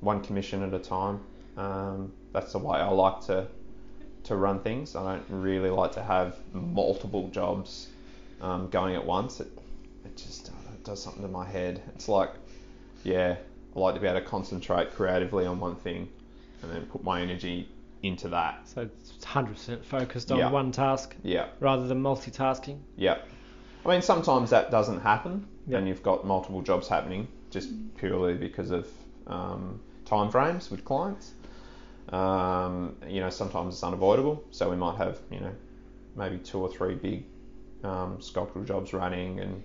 [SPEAKER 3] one commission at a time. Um, that's the way I like to to run things. I don't really like to have multiple jobs um, going at once. It it just uh, it does something to my head. It's like, yeah, I like to be able to concentrate creatively on one thing, and then put my energy into that.
[SPEAKER 1] So it's 100% focused on
[SPEAKER 3] Yeah.
[SPEAKER 1] one task
[SPEAKER 3] Yeah.
[SPEAKER 1] rather than multitasking.
[SPEAKER 3] Yeah. I mean, sometimes that doesn't happen,
[SPEAKER 1] Yeah.
[SPEAKER 3] and you've got multiple jobs happening just purely because of um, time frames with clients. Um, you know, sometimes it's unavoidable, so we might have, you know, maybe two or three big um, sculptural jobs running, and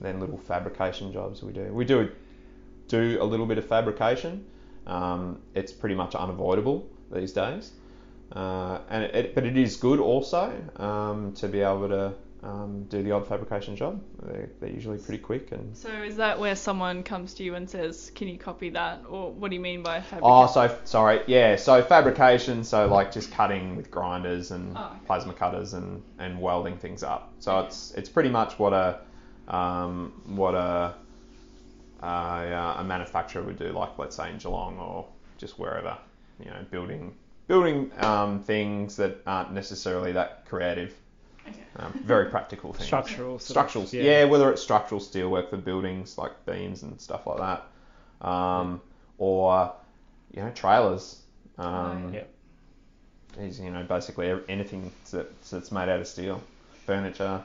[SPEAKER 3] then little fabrication jobs we do. We do do a little bit of fabrication. Um, it's pretty much unavoidable these days, uh, and it, it, but it is good also um, to be able to um, do the odd fabrication job. They're, they're usually pretty quick and.
[SPEAKER 2] So is that where someone comes to you and says, "Can you copy that?" Or what do you mean by fabrication?
[SPEAKER 3] Oh, so sorry, yeah. So fabrication, so like just cutting with grinders and
[SPEAKER 2] Oh, okay.
[SPEAKER 3] plasma cutters and, and welding things up. So it's it's pretty much what a um, what a a, uh, a manufacturer would do, like let's say in Geelong or just wherever, you know, building building um, things that aren't necessarily that creative.
[SPEAKER 2] Okay.
[SPEAKER 3] Um, very practical things.
[SPEAKER 1] Structural. sort of-
[SPEAKER 3] Structural, yeah. whether it's structural steelwork for buildings like beams and stuff like that, um, or you know trailers. Um,
[SPEAKER 1] Yeah.
[SPEAKER 3] Is you know basically anything that's, that's made out of steel, furniture.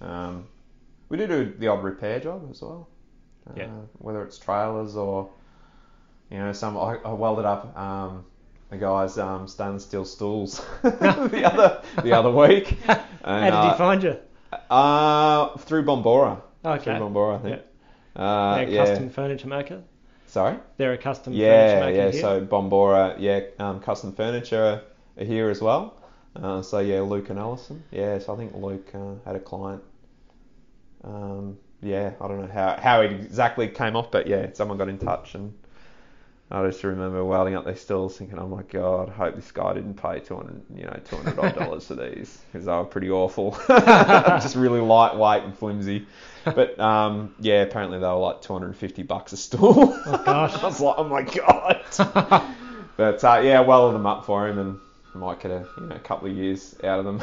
[SPEAKER 3] Um, we do do the odd repair job as well. Uh,
[SPEAKER 1] Yeah.
[SPEAKER 3] Whether it's trailers or you know some I, I welded up um, a guy's um, stainless steel stools (laughs) the (laughs) other the other week.
[SPEAKER 1] How did
[SPEAKER 3] uh,
[SPEAKER 1] he find you?
[SPEAKER 3] uh, through Bombora.
[SPEAKER 1] Okay.
[SPEAKER 3] Through Bombora, I think. Uh,
[SPEAKER 1] They're a
[SPEAKER 3] yeah.
[SPEAKER 1] custom furniture maker.
[SPEAKER 3] Sorry.
[SPEAKER 1] They're a custom
[SPEAKER 3] Yeah,
[SPEAKER 1] furniture
[SPEAKER 3] yeah.
[SPEAKER 1] maker here.
[SPEAKER 3] So Bombora, yeah, um, custom furniture are here as well. Uh, so yeah, Luke and Allison. Yeah, so I think Luke uh, had a client. Um, yeah, I don't know how how it exactly came off, but yeah, someone got in touch and. I just remember welding up their stills, thinking, "Oh my god, I hope this guy didn't pay two hundred, you know, two hundred odd dollars for these because they were pretty awful, (laughs) just really lightweight and flimsy." But um, yeah, apparently they were like two hundred and fifty bucks a stool.
[SPEAKER 1] Oh (laughs) gosh.
[SPEAKER 3] I was like, oh my god. (laughs) but uh, yeah, welded them up for him, and might get a you know couple of years out of them.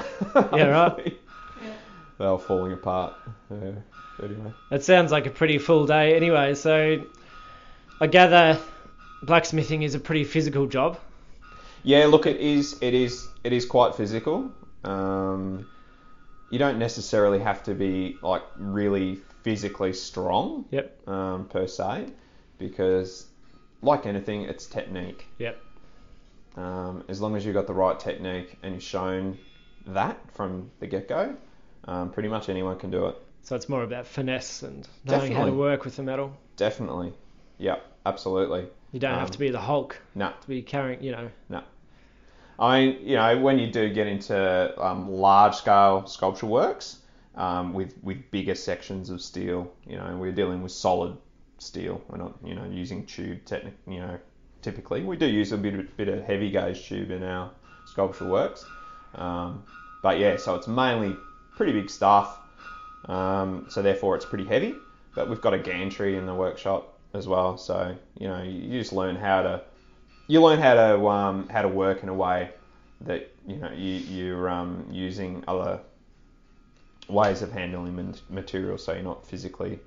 [SPEAKER 1] Yeah, right.
[SPEAKER 2] Yeah.
[SPEAKER 3] They were falling apart. Yeah. Anyway.
[SPEAKER 1] It sounds like a pretty full day anyway. So I gather blacksmithing is a pretty physical job.
[SPEAKER 3] Yeah, look, it is it is it is quite physical. Um, you don't necessarily have to be like really physically strong
[SPEAKER 1] Yep.
[SPEAKER 3] um, per se, because like anything, it's technique.
[SPEAKER 1] Yep.
[SPEAKER 3] Um, as long as you've got the right technique and you've shown that from the get go, um, pretty much anyone can do it.
[SPEAKER 1] So it's more about finesse and knowing how to work with the metal.
[SPEAKER 3] Definitely. Yep, absolutely.
[SPEAKER 1] You don't have
[SPEAKER 3] Um,
[SPEAKER 1] to be the Hulk
[SPEAKER 3] No,
[SPEAKER 1] to be carrying, you know. No.
[SPEAKER 3] I mean, you know, when you do get into um, large scale sculpture works um, with with bigger sections of steel, you know, we're dealing with solid steel. We're not, you know, using tube technic. You know, typically we do use a bit of, bit of heavy gauge tube in our sculpture works, um, but yeah, so it's mainly pretty big stuff. Um, so therefore, it's pretty heavy. But we've got a gantry in the workshop as well, so you know, you just learn how to you learn how to um, how to work in a way that you know you, you're um, using other ways of handling material, so you're not physically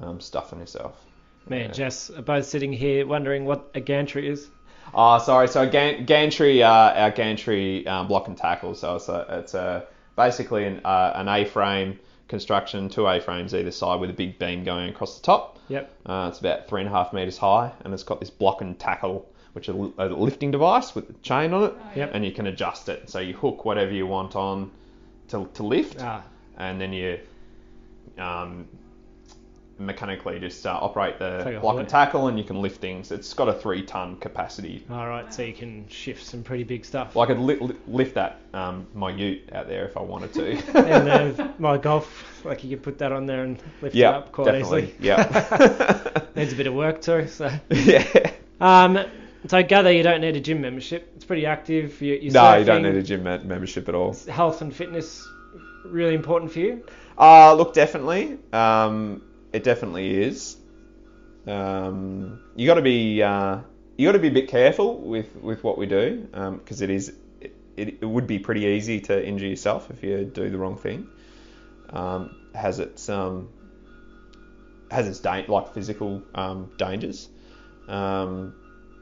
[SPEAKER 3] um, stuffing yourself.
[SPEAKER 1] Me and
[SPEAKER 3] Yeah.
[SPEAKER 1] Jess are both sitting here wondering what a gantry is.
[SPEAKER 3] Oh, sorry. So gan- gantry, uh, our gantry um, block and tackle. So it's a, it's a basically an, uh, an A-frame construction, two A-frames either side with a big beam going across the top.
[SPEAKER 1] Yep.
[SPEAKER 3] Uh, it's about three and a half meters high, and it's got this block and tackle, which is a lifting device with a chain on it,
[SPEAKER 2] Oh,
[SPEAKER 1] Yep.
[SPEAKER 3] and you can adjust it. So you hook whatever you want on to, to lift,
[SPEAKER 1] Ah,
[SPEAKER 3] and then you um, mechanically just uh, operate the block and tackle, and you can lift things. It's got a three-ton capacity.
[SPEAKER 1] all right. So you can shift some pretty big stuff.
[SPEAKER 3] Well, I could li- li- lift that um, my Ute out there if I wanted to. (laughs)
[SPEAKER 1] and then my golf, like you could put that on there and lift it up quite
[SPEAKER 3] definitely.
[SPEAKER 1] easily.
[SPEAKER 3] Yeah. (laughs)
[SPEAKER 1] Needs a bit of work too. So, (laughs)
[SPEAKER 3] yeah.
[SPEAKER 1] um, so I gather you don't need a gym membership. It's pretty active. You, you're
[SPEAKER 3] No, you don't need a gym me- membership at all.
[SPEAKER 1] Health and fitness really important for you.
[SPEAKER 3] Uh, look, definitely. Um, it definitely is. Um, you got to be uh, you got to be a bit careful with, with what we do because it is it, it would be pretty easy to injure yourself if you do the wrong thing. Um, has its um, has its da- like physical um, dangers. Um,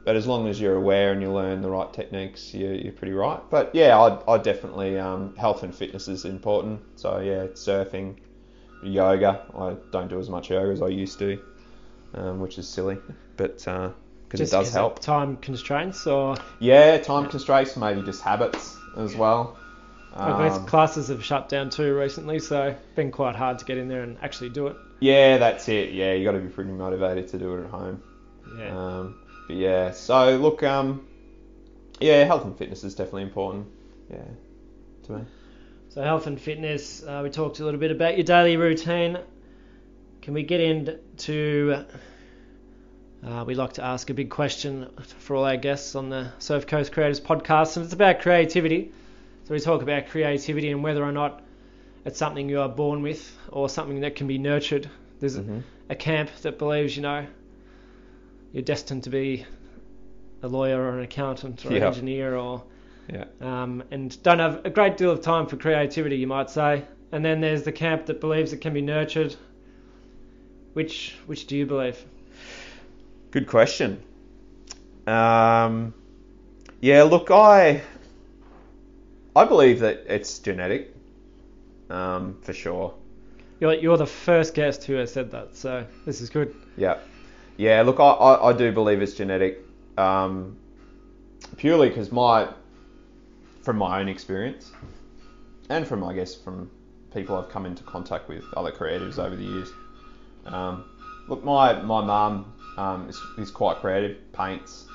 [SPEAKER 3] but as long as you're aware and you learn the right techniques, you're, you're pretty right. But yeah, I I definitely um, health and fitness is important. So yeah, surfing, yoga. I don't do as much yoga as I used to, um, which is silly, but because it
[SPEAKER 1] Just
[SPEAKER 3] does help.
[SPEAKER 1] Time constraints or
[SPEAKER 3] Yeah, time constraints, maybe just habits as well. Um,
[SPEAKER 1] classes have shut down too recently, so been quite hard to get in there and actually do it.
[SPEAKER 3] yeah, that's it. Yeah, you got to be pretty motivated to do it at home.
[SPEAKER 1] Yeah.
[SPEAKER 3] Um, but yeah, so look, um, yeah, health and fitness is definitely important. Yeah, to me.
[SPEAKER 1] So health and fitness. Uh, we talked a little bit about your daily routine. Can we get into? Uh, we like to ask a big question for all our guests on the Surf Coast Creatives podcast, and it's about creativity. So we talk about creativity and whether or not it's something you are born with or something that can be nurtured. There's
[SPEAKER 3] hmm
[SPEAKER 1] a camp that believes, you know, you're destined to be a lawyer or an accountant or an engineer or
[SPEAKER 3] Yeah.
[SPEAKER 1] um, and don't have a great deal of time for creativity, you might say. And then there's the camp that believes it can be nurtured. Which which do you believe?
[SPEAKER 3] Good question. Um, yeah, look, I I believe that it's genetic, um, for sure.
[SPEAKER 1] You're you're the first guest who has said that, so this is good.
[SPEAKER 3] Yeah, yeah. Look, I, I, I do believe it's genetic, um, purely because my, from my own experience, and from I guess from people I've come into contact with, other creatives over the years. Um, look, my my mum um, is, is quite creative, paints.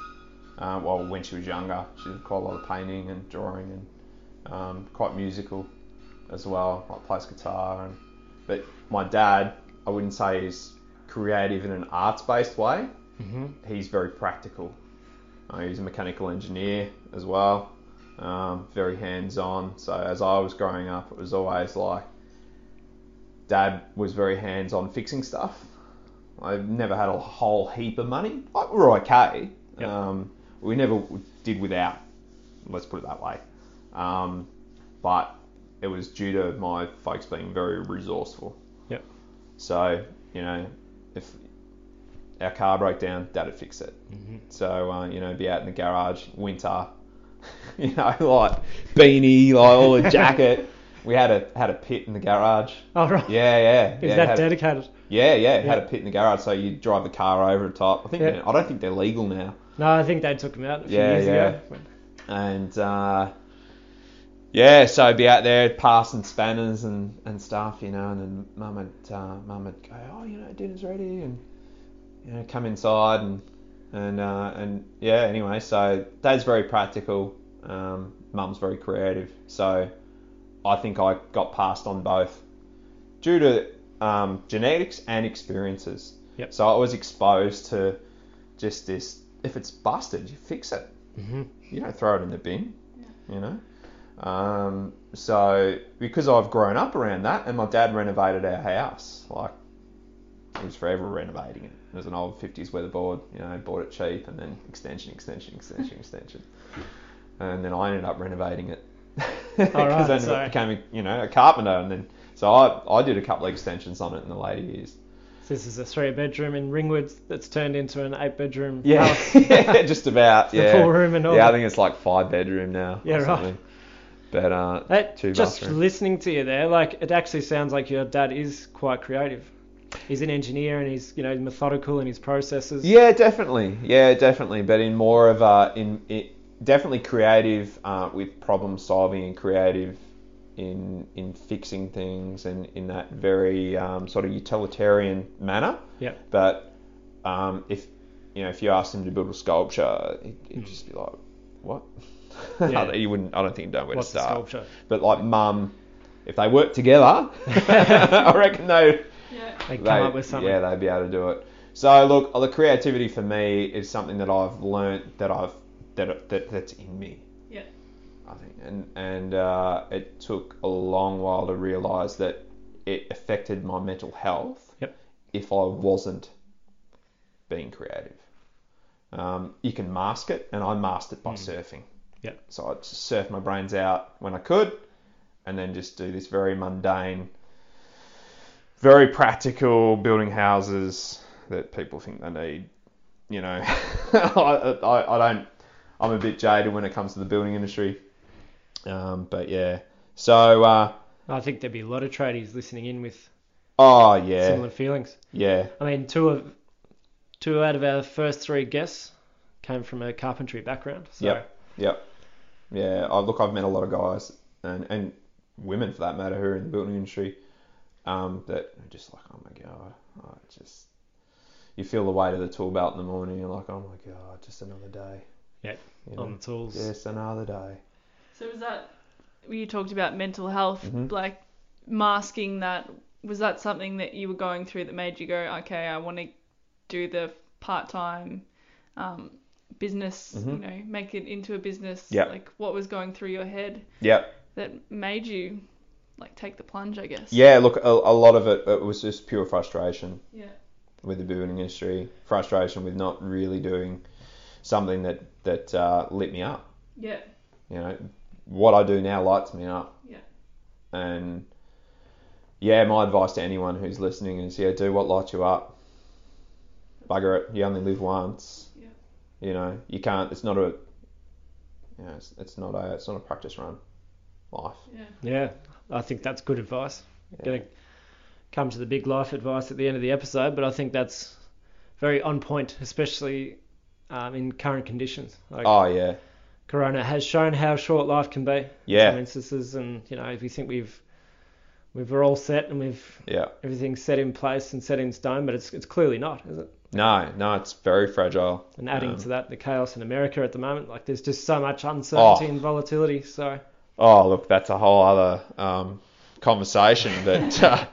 [SPEAKER 3] Uh, well, when she was younger, she did quite a lot of painting and drawing, and um, quite musical as well. Like plays guitar, and but my dad, I wouldn't say is creative in an arts-based way.
[SPEAKER 1] Mm-hmm.
[SPEAKER 3] He's very practical. Uh, he's a mechanical engineer as well, um, very hands-on. So as I was growing up, it was always like dad was very hands-on fixing stuff. I never had a whole heap of money. Like, we were okay.
[SPEAKER 1] Yep.
[SPEAKER 3] Um, we never did without let's put it that way. Um, but it was due to my folks being very resourceful.
[SPEAKER 1] Yep.
[SPEAKER 3] So you know, if our car broke down, Dad would fix it.
[SPEAKER 1] Mm-hmm.
[SPEAKER 3] So uh, you know, be out in the garage, winter, (laughs) you know, like beanie, like all a jacket. (laughs) We had a had a pit in the garage.
[SPEAKER 1] Oh right.
[SPEAKER 3] Yeah, yeah.
[SPEAKER 1] Is
[SPEAKER 3] yeah,
[SPEAKER 1] that dedicated?
[SPEAKER 3] Yeah, yeah. it Had a pit in the garage, so you drive the car over the top. I think
[SPEAKER 1] Yeah.
[SPEAKER 3] I don't think they're legal now.
[SPEAKER 1] No, I think they took them out a few
[SPEAKER 3] Yeah,
[SPEAKER 1] years
[SPEAKER 3] yeah.
[SPEAKER 1] ago.
[SPEAKER 3] and uh, yeah, so I'd be out there passing spanners and, and stuff, you know, and then mum would uh, mum would go, oh, you know, dinner's ready, and you know, come inside and and uh, and yeah, anyway, so dad's very practical, um, mum's very creative, so I think I got passed on both due to um, genetics and experiences.
[SPEAKER 1] Yep.
[SPEAKER 3] So I was exposed to just this. If it's busted, you fix it
[SPEAKER 1] hmm
[SPEAKER 3] you don't throw it in the bin, you know. Um, so because I've grown up around that, and my dad renovated our house, like he was forever renovating it. It was an old '50s weatherboard, you know, bought it cheap, and then extension, extension, extension, (laughs) extension, and then I ended up renovating it (laughs) because
[SPEAKER 1] right, (laughs)
[SPEAKER 3] then
[SPEAKER 1] so-
[SPEAKER 3] I became, a, you know, a carpenter, and then so I I did a couple of extensions on it in the later years.
[SPEAKER 1] So this is a three bedroom in Ringwood that's turned into an eight bedroom
[SPEAKER 3] Yeah,
[SPEAKER 1] house.
[SPEAKER 3] yeah, just about.
[SPEAKER 1] The
[SPEAKER 3] Yeah,
[SPEAKER 1] full room and all
[SPEAKER 3] Yeah, I think it's like five bedroom now.
[SPEAKER 1] Yeah, right.
[SPEAKER 3] something. But uh,
[SPEAKER 1] That- just listening to you there, like it actually sounds like your dad is quite creative. He's an engineer and he's you know methodical in his processes.
[SPEAKER 3] Yeah, definitely. Yeah, definitely. But in more of a in it, definitely creative uh, with problem solving and creative in in fixing things and in that very um, sort of utilitarian manner.
[SPEAKER 1] Yeah.
[SPEAKER 3] But um, if you know if you asked him to build a sculpture, he'd, he'd just be like, "What?" (laughs)
[SPEAKER 1] Yeah.
[SPEAKER 3] you wouldn't. I don't think he'd know where
[SPEAKER 1] What's
[SPEAKER 3] to start.
[SPEAKER 1] sculpture?
[SPEAKER 3] But like mum, if they work together, (laughs) I reckon they
[SPEAKER 2] Yeah.
[SPEAKER 1] They come up with something.
[SPEAKER 3] Yeah, they'd be able to do it. So look, the creativity for me is something that I've learnt that I've that, that that's in me.
[SPEAKER 2] Yeah.
[SPEAKER 3] I think, and and uh, it took a long while to realise that it affected my mental health.
[SPEAKER 1] Yep.
[SPEAKER 3] If I wasn't being creative, um, you can mask it, and I masked it by surfing.
[SPEAKER 1] Yeah.
[SPEAKER 3] So I'd just surf my brains out when I could, and then just do this very mundane, very practical building houses that people think they need. You know, (laughs) I, I, I don't. I'm a bit jaded when it comes to the building industry. Um, but yeah. So, uh,
[SPEAKER 1] I think there'd be a lot of tradies listening in with
[SPEAKER 3] oh yeah,
[SPEAKER 1] similar feelings.
[SPEAKER 3] yeah,
[SPEAKER 1] I mean, two of two out of our first three guests came from a carpentry background. So
[SPEAKER 3] Yep. Yep. Yeah. I look, I've met a lot of guys and and women for that matter who are in the building industry um, that are just like, oh my god, oh, just you feel the weight of the tool belt in the morning. You're like, oh my god, just another day.
[SPEAKER 1] Yeah,
[SPEAKER 3] You know?
[SPEAKER 1] on the tools.
[SPEAKER 3] Yes, another day.
[SPEAKER 2] So was that you talked about mental health,
[SPEAKER 3] Mhm.
[SPEAKER 2] like masking that? Was that something that you were going through that made you go, okay, I want to do the part-time um, business,
[SPEAKER 3] Mhm.
[SPEAKER 2] you know, make it into a business?
[SPEAKER 3] Yeah.
[SPEAKER 2] Like what was going through your head
[SPEAKER 3] Yep.
[SPEAKER 2] that made you like take the plunge? I guess.
[SPEAKER 3] Yeah. Look, a, a lot of it, it was just pure frustration.
[SPEAKER 2] Yeah.
[SPEAKER 3] with the building industry, frustration with not really doing something that that uh, lit me up.
[SPEAKER 2] Yeah.
[SPEAKER 3] You know, what I do now lights me up.
[SPEAKER 2] Yeah.
[SPEAKER 3] And yeah, my advice to anyone who's listening is yeah, do what lights you up. Bugger it. You only live once.
[SPEAKER 2] Yeah.
[SPEAKER 3] You know, you can't. It's not a. You know, it's, it's not a. It's not a practice run. Life.
[SPEAKER 2] Yeah.
[SPEAKER 1] Yeah, I think that's good advice.
[SPEAKER 3] Yeah.
[SPEAKER 1] Gonna come to the big life advice at the end of the episode, but I think that's very on point, especially um, in current conditions. Like
[SPEAKER 3] Oh yeah.
[SPEAKER 1] Corona has shown how short life can be. in
[SPEAKER 3] Yeah.
[SPEAKER 1] Some instances, and you know, if you think we've we've we're all set and we've
[SPEAKER 3] Yeah.
[SPEAKER 1] everything's set in place and set in stone, but it's it's clearly not, is it?
[SPEAKER 3] No, no, it's very fragile.
[SPEAKER 1] And adding
[SPEAKER 3] Um,
[SPEAKER 1] to that, the chaos in America at the moment, like there's just so much uncertainty
[SPEAKER 3] Oh.
[SPEAKER 1] and volatility. So
[SPEAKER 3] Oh, look, that's a whole other um, conversation. But (laughs) uh,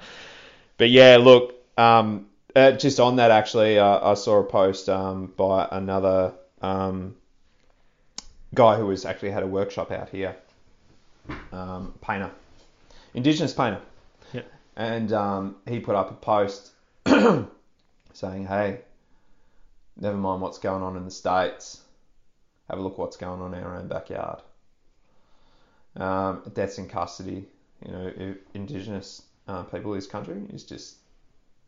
[SPEAKER 3] but yeah, look, um, uh, just on that actually, uh, I saw a post um, by another um, guy who was actually had a workshop out here, um, painter, Indigenous painter,
[SPEAKER 1] Yeah.
[SPEAKER 3] and um, he put up a post (clears throat) saying, "Hey, never mind what's going on in the states, have a look what's going on in our own backyard." Um, deaths in custody, you know, Indigenous uh, people in this country is just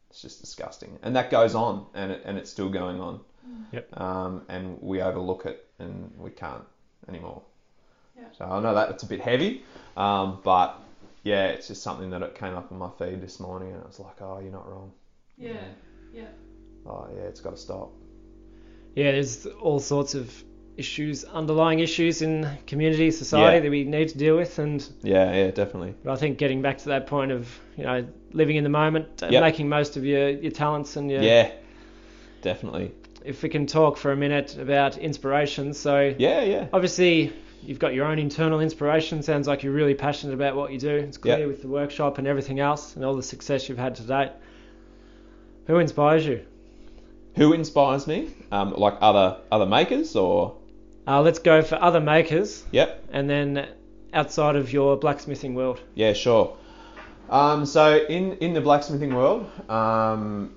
[SPEAKER 3] it's just disgusting, and that goes on, and it, and it's still going on.
[SPEAKER 1] Yep.
[SPEAKER 3] Um, and we overlook it, and we can't anymore.
[SPEAKER 2] Yeah.
[SPEAKER 3] So I know that it's a bit heavy, um, but yeah, it's just something that it came up on my feed this morning, and I was like, oh, you're not wrong.
[SPEAKER 2] Yeah. Yeah.
[SPEAKER 3] Oh yeah, it's got to stop.
[SPEAKER 1] Yeah, there's all sorts of issues, underlying issues in community, society
[SPEAKER 3] Yeah.
[SPEAKER 1] that we need to deal with, and
[SPEAKER 3] Yeah, yeah, definitely.
[SPEAKER 1] but I think getting back to that point of you know living in the moment, and
[SPEAKER 3] Yep.
[SPEAKER 1] making most of your your talents and your
[SPEAKER 3] Yeah, definitely.
[SPEAKER 1] if we can talk for a minute about inspiration. So
[SPEAKER 3] Yeah, yeah.
[SPEAKER 1] obviously you've got your own internal inspiration. Sounds like you're really passionate about what you do. It's clear
[SPEAKER 3] Yep.
[SPEAKER 1] with the workshop and everything else and all the success you've had to date. Who inspires you?
[SPEAKER 3] Who inspires me? Um, like other other makers or?
[SPEAKER 1] Uh, let's go for other makers
[SPEAKER 3] Yep.
[SPEAKER 1] and then outside of your blacksmithing world.
[SPEAKER 3] Yeah, sure. Um, so in in the blacksmithing world, um,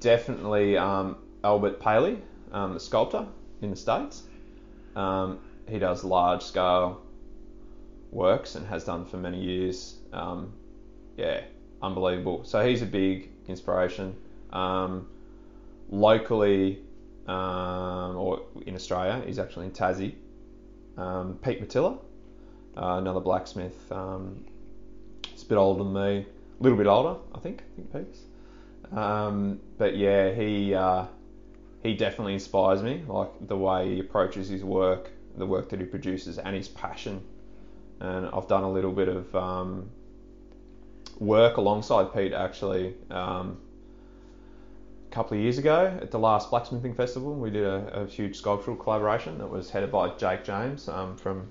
[SPEAKER 3] definitely um, Albert Paley, um, the sculptor in the states. Um, he does large scale works and has done for many years. Um, yeah, unbelievable. So he's a big inspiration. Um, locally, um, or in Australia, he's actually in Tassie. Um, Pete Mattila, uh, another blacksmith. Um, he's a bit older than me, a little bit older, I think. I think Pete's. Um, but yeah, he uh, he definitely inspires me. Like the way he approaches his work, the work that he produces, and his passion. And I've done a little bit of um, work alongside Pete actually. Um, couple of years ago at the last blacksmithing festival, we did a, a huge sculptural collaboration that was headed by Jake James um, from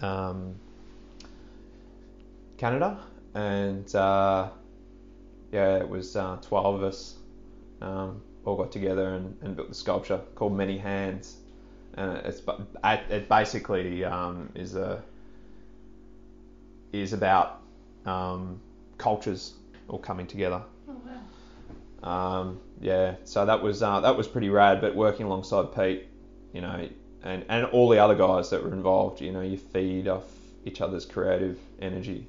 [SPEAKER 3] um, Canada, and uh, yeah, it was uh, 12 of us um, all got together and, and built the sculpture called Many Hands. And it's it basically um, is a is about um, cultures all coming together.
[SPEAKER 2] Oh wow.
[SPEAKER 3] Um, yeah, so that was uh, that was pretty rad. But working alongside Pete, you know, and and all the other guys that were involved, you know, you feed off each other's creative energy.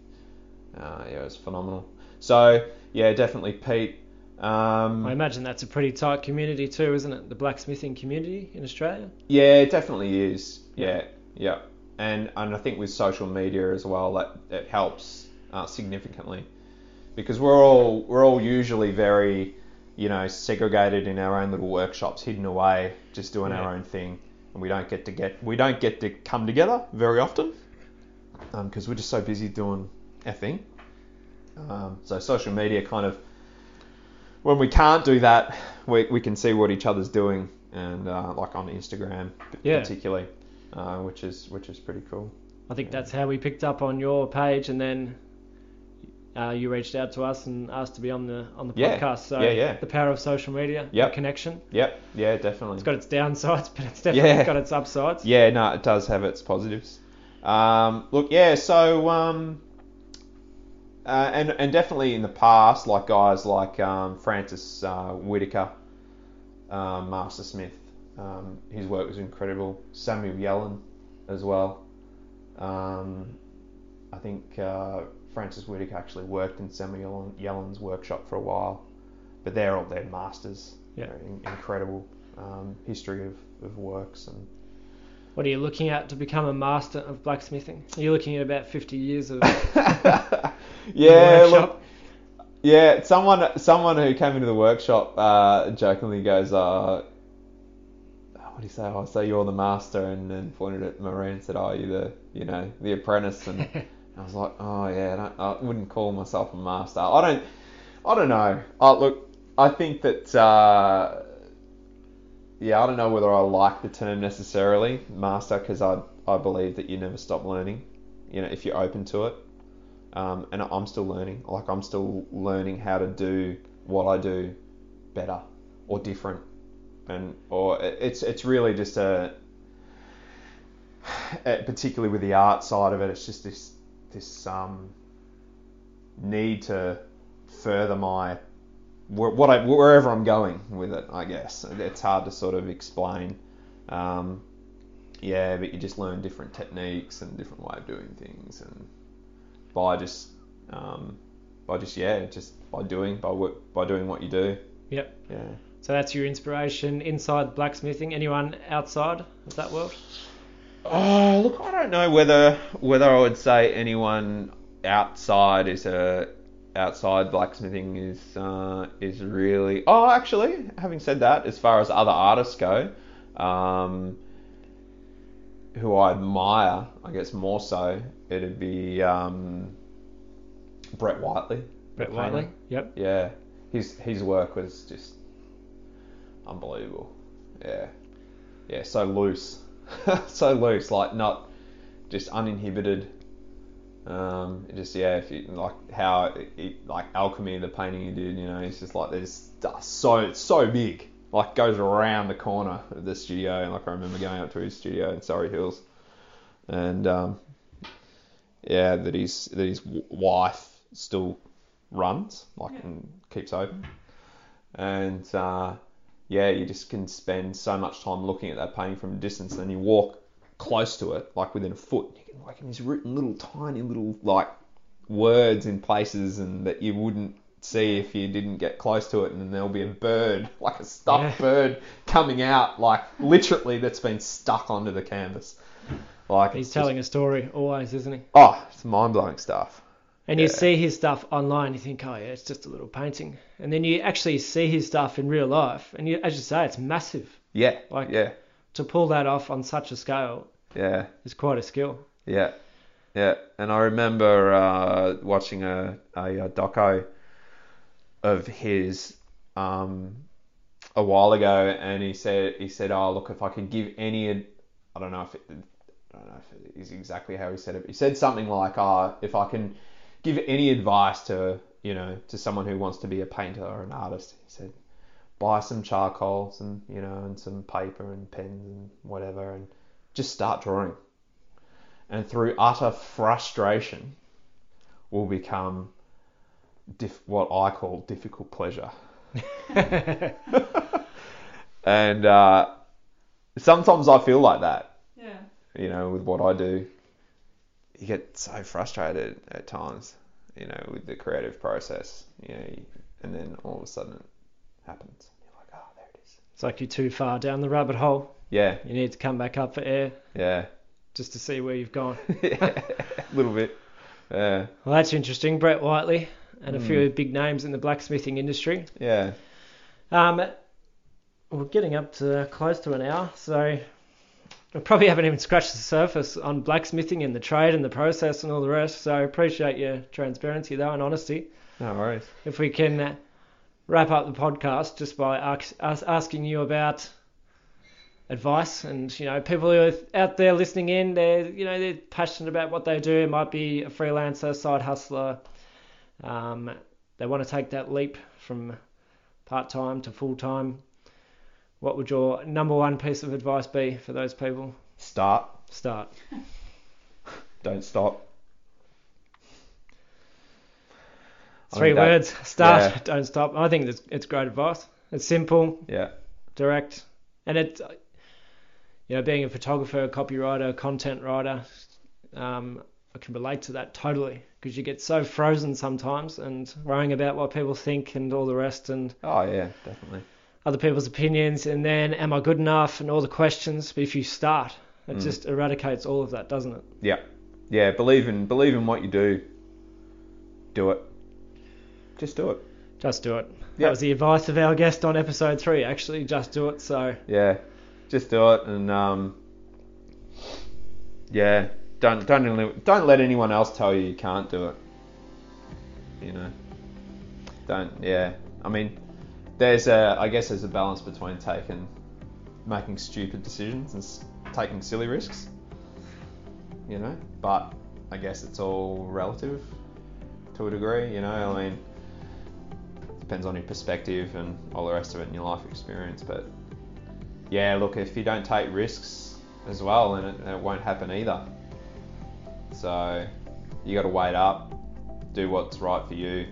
[SPEAKER 3] Uh, yeah, it was phenomenal. So yeah, definitely Pete. Um,
[SPEAKER 1] I imagine that's a pretty tight community too, isn't it? The blacksmithing community in Australia.
[SPEAKER 3] Yeah, it definitely is.
[SPEAKER 1] Yeah.
[SPEAKER 3] Yeah, and and I think with social media as well, that it helps uh, significantly because we're all we're all usually very, you know, segregated in our own little workshops, hidden away, just doing
[SPEAKER 1] Yeah.
[SPEAKER 3] our own thing, and we don't get to get we don't get to come together very often because we're just so busy doing our thing. Um, so social media kind of when we can't do that, we, we can see what each other's doing, and uh, like on Instagram,
[SPEAKER 1] Yeah.
[SPEAKER 3] particularly, uh, which is which is pretty cool.
[SPEAKER 1] I think that's how we picked up on your page, and then uh, you reached out to us and asked to be on the on the
[SPEAKER 3] Yeah.
[SPEAKER 1] podcast. So
[SPEAKER 3] Yeah, yeah.
[SPEAKER 1] the power of social media,
[SPEAKER 3] Yep.
[SPEAKER 1] the connection.
[SPEAKER 3] Yep, yeah, definitely.
[SPEAKER 1] It's got its downsides, (laughs) but it's definitely
[SPEAKER 3] Yeah.
[SPEAKER 1] got its upsides.
[SPEAKER 3] Yeah, no, it does have its positives. Um, look, yeah, so um, uh, and and definitely in the past, like guys like um, Francis uh, Whitaker, um, Master Smith, um, his work was incredible. Samuel Yellin as well. Um, I think uh, Francis Whitaker actually worked in Samuel Yellin's workshop for a while, but they're all they're masters.
[SPEAKER 1] Yeah.
[SPEAKER 3] They're in- incredible um, history of, of works and
[SPEAKER 1] What are you looking at to become a master of blacksmithing? You're looking at about 50 years of (laughs)
[SPEAKER 3] yeah,
[SPEAKER 1] workshop.
[SPEAKER 3] look, yeah. Someone, someone who came into the workshop uh, jokingly goes, uh, "What do you say? Oh, so say you're the master," and then pointed at Marie and said, "Oh, you the, you know, the apprentice." And (laughs) I was like, "Oh yeah, I, I wouldn't call myself a master. I don't, I don't know. Oh, look, I think that." Uh, yeah, I don't know whether I like the term necessarily, master, because I, I believe that you never stop learning. You know, if you're open to it. Um, and I'm still learning. Like I'm still learning how to do what I do better or different, and or it's it's really just a, (sighs) particularly with the art side of it, it's just this this um need to further my wh- what I wherever I'm going with it. I guess it's hard to sort of explain. Um, yeah, but you just learn different techniques and different way of doing things, and by just um, by just yeah, just by doing by work by doing what you do.
[SPEAKER 1] Yep.
[SPEAKER 3] Yeah.
[SPEAKER 1] So that's your inspiration inside blacksmithing. Anyone outside of that world?
[SPEAKER 3] Oh, look, I don't know whether whether I would say anyone outside is a outside blacksmithing is uh, is really. Oh, actually, having said that, as far as other artists go, um, who I admire, I guess more so, it'd be um, Brett Whiteley.
[SPEAKER 1] Brett
[SPEAKER 3] painter.
[SPEAKER 1] Whiteley. Yep.
[SPEAKER 3] Yeah, his his work was just unbelievable. Yeah, yeah, so loose, (laughs) so loose, like not just uninhibited. Um, it just yeah, if you like how it, it, like alchemy, the painting you did, you know, it's just like there's stuff so it's so big, like goes around the corner of the studio, and like I remember going up to his studio in Surry Hills, and um, yeah, that his that his wife still runs, like
[SPEAKER 2] Yeah.
[SPEAKER 3] and keeps open, and uh, yeah, you just can spend so much time looking at that painting from a distance, and then you walk close to it, like within a foot, you can like he's written little tiny little like words in places and that you wouldn't see if you didn't get close to it, and then there'll be a bird, (laughs) like a stuffed
[SPEAKER 1] Yeah.
[SPEAKER 3] bird, coming out, like literally that's been stuck onto the canvas. Like
[SPEAKER 1] He's telling
[SPEAKER 3] just-
[SPEAKER 1] a story always, isn't he?
[SPEAKER 3] oh, it's mind blowing stuff.
[SPEAKER 1] And you
[SPEAKER 3] Yeah.
[SPEAKER 1] see his stuff online, you think, oh yeah, it's just a little painting. And then you actually see his stuff in real life, and you, as you say, it's massive.
[SPEAKER 3] Yeah,
[SPEAKER 1] Like-
[SPEAKER 3] yeah,
[SPEAKER 1] To pull that off on such a scale
[SPEAKER 3] yeah.
[SPEAKER 1] is quite a skill.
[SPEAKER 3] Yeah, yeah. And I remember uh, watching a, a, a doco of his um, a while ago, and he said he said, "Oh, look, if I could give any, I don't know if it, I don't know if it is exactly how he said it. But he said something like, "Ah, if I can give any advice to you know to someone who wants to be a painter or an artist," he said, "Buy some charcoal, and you know and some paper and pens and whatever, and just start drawing." and through utter frustration will become dif- what I call difficult pleasure. (laughs) and uh, sometimes I feel like that,
[SPEAKER 2] Yeah.
[SPEAKER 3] you know, with what I do. You get so frustrated at times, you know, with the creative process, you know, you- and then all of a sudden it happens. You're like, oh, there it is.
[SPEAKER 1] It's like you're too far down the rabbit hole.
[SPEAKER 3] Yeah,
[SPEAKER 1] You need to come back up for air
[SPEAKER 3] yeah,
[SPEAKER 1] just to see where you've gone. (laughs)
[SPEAKER 3] yeah, a little bit. Yeah,
[SPEAKER 1] Well, that's interesting. Brett Whiteley and a
[SPEAKER 3] Hmm.
[SPEAKER 1] few big names in the blacksmithing industry.
[SPEAKER 3] yeah.
[SPEAKER 1] Um, we're getting up to close to an hour, so we probably haven't even scratched the surface on blacksmithing and the trade and the process and all the rest. So I appreciate your transparency though and honesty.
[SPEAKER 3] No worries.
[SPEAKER 1] If we can uh, wrap up the podcast just by ask, us asking you about advice and you know people who are out there listening in they're you know they're passionate about what they do it might be a freelancer side hustler um, they want to take that leap from part-time to full-time what would your number one piece of advice be for those people
[SPEAKER 3] Start.
[SPEAKER 1] start (laughs)
[SPEAKER 3] Don't stop.
[SPEAKER 1] Three
[SPEAKER 3] that-
[SPEAKER 1] words start
[SPEAKER 3] yeah.
[SPEAKER 1] don't stop i think it's, it's great advice it's simple
[SPEAKER 3] Yeah.
[SPEAKER 1] direct, and it, you know, being a photographer, a copywriter, a content writer, um, I can relate to that totally because you get so frozen sometimes and worrying about what people think and all the rest and
[SPEAKER 3] Oh yeah, definitely.
[SPEAKER 1] Other people's opinions, and then am I good enough and all the questions. But if you start, it
[SPEAKER 3] Mm.
[SPEAKER 1] just eradicates all of that, doesn't it?
[SPEAKER 3] Yeah. Yeah. Believe in believe in what you do. Do it. Just do it.
[SPEAKER 1] Just do it.
[SPEAKER 3] Yeah.
[SPEAKER 1] That was the advice of our guest on episode three. Actually, just do it. So
[SPEAKER 3] Yeah. Just do it, and um. Yeah. Don't don't don't let anyone else tell you you can't do it. You know. Don't. Yeah. I mean, there's a I guess there's a balance between taking making stupid decisions and taking silly risks. You know, but I guess it's all relative to a degree. You know, I mean, depends on your perspective and all the rest of it in your life experience. But yeah, look, if you don't take risks as well, then it, it won't happen either. So you got to wait up, do what's right for you.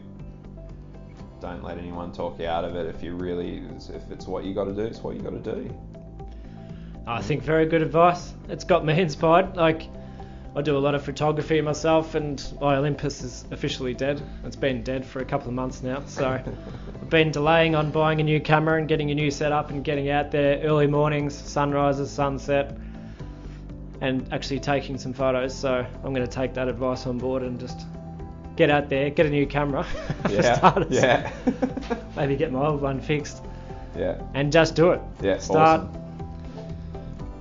[SPEAKER 3] Don't let anyone talk you out of it. If you really, if it's what you got to do, it's what you got to do.
[SPEAKER 1] I think very good advice. It's got me inspired. Like, I do a lot of photography myself, and my Olympus is officially dead. It's been dead for a couple of months now, so (laughs) I've been delaying on buying a new camera and getting a new setup and getting out there early mornings, sunrises, sunset, and actually taking some photos. So I'm going to take that advice on board and just get out there, get a new camera for (laughs)
[SPEAKER 3] Yeah.
[SPEAKER 1] starters.
[SPEAKER 3] Yeah. (laughs)
[SPEAKER 1] Maybe get my old one fixed
[SPEAKER 3] yeah.
[SPEAKER 1] and just do it.
[SPEAKER 3] Yeah.
[SPEAKER 1] Start
[SPEAKER 3] Awesome.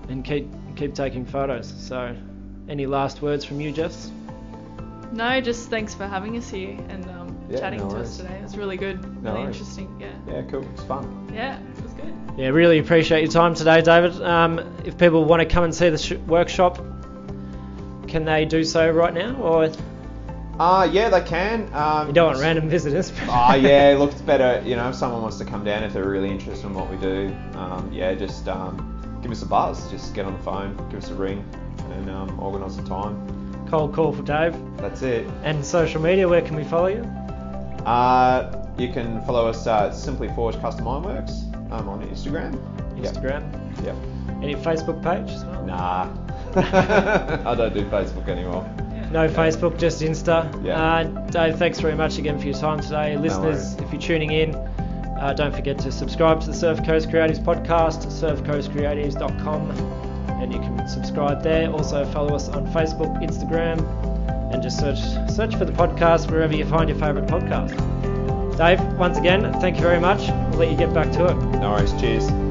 [SPEAKER 1] and keep keep taking photos. So, any last words from you, Jess?
[SPEAKER 2] No, just thanks for having us here and um,
[SPEAKER 3] Yeah,
[SPEAKER 2] chatting
[SPEAKER 3] no
[SPEAKER 2] to
[SPEAKER 3] worries.
[SPEAKER 2] us today. It was really good,
[SPEAKER 3] No
[SPEAKER 2] really
[SPEAKER 3] worries.
[SPEAKER 2] interesting. Yeah.
[SPEAKER 3] Yeah. Cool. It's fun.
[SPEAKER 2] Yeah, it was good.
[SPEAKER 1] Yeah, really appreciate your time today, David. Um, if people want to come and see the sh- workshop, can they do so right now, or
[SPEAKER 3] Uh, yeah, they can. Um,
[SPEAKER 1] you don't want random visitors? (laughs)
[SPEAKER 3] Ah, yeah, look, it's better, you know, if someone wants to come down if they're really interested in what we do, um, yeah, just um, give us a buzz. Just get on the phone, give us a ring, and um, organise the time.
[SPEAKER 1] Cold call for Dave.
[SPEAKER 3] That's it.
[SPEAKER 1] And social media, where can we follow you?
[SPEAKER 3] Uh, you can follow us uh, at Simply Forge Custom Ironworks um, on Instagram. Yep.
[SPEAKER 1] Instagram.
[SPEAKER 3] Yep.
[SPEAKER 1] Any Facebook page as well?
[SPEAKER 3] Nah. (laughs) I don't do Facebook anymore.
[SPEAKER 1] No Facebook, just Insta.
[SPEAKER 3] Yeah.
[SPEAKER 1] Uh, Dave, thanks very much again for your time today. Listeners,
[SPEAKER 3] worries.
[SPEAKER 1] if you're tuning in, uh, don't forget to subscribe to the Surf Coast Creatives podcast, surfcoastcreatives.com, and you can subscribe there. Also, follow us on Facebook, Instagram, and just search search for the podcast wherever you find your favourite podcast. Dave, once again, thank you very much. We'll let you get back to it.
[SPEAKER 3] No worries. Cheers.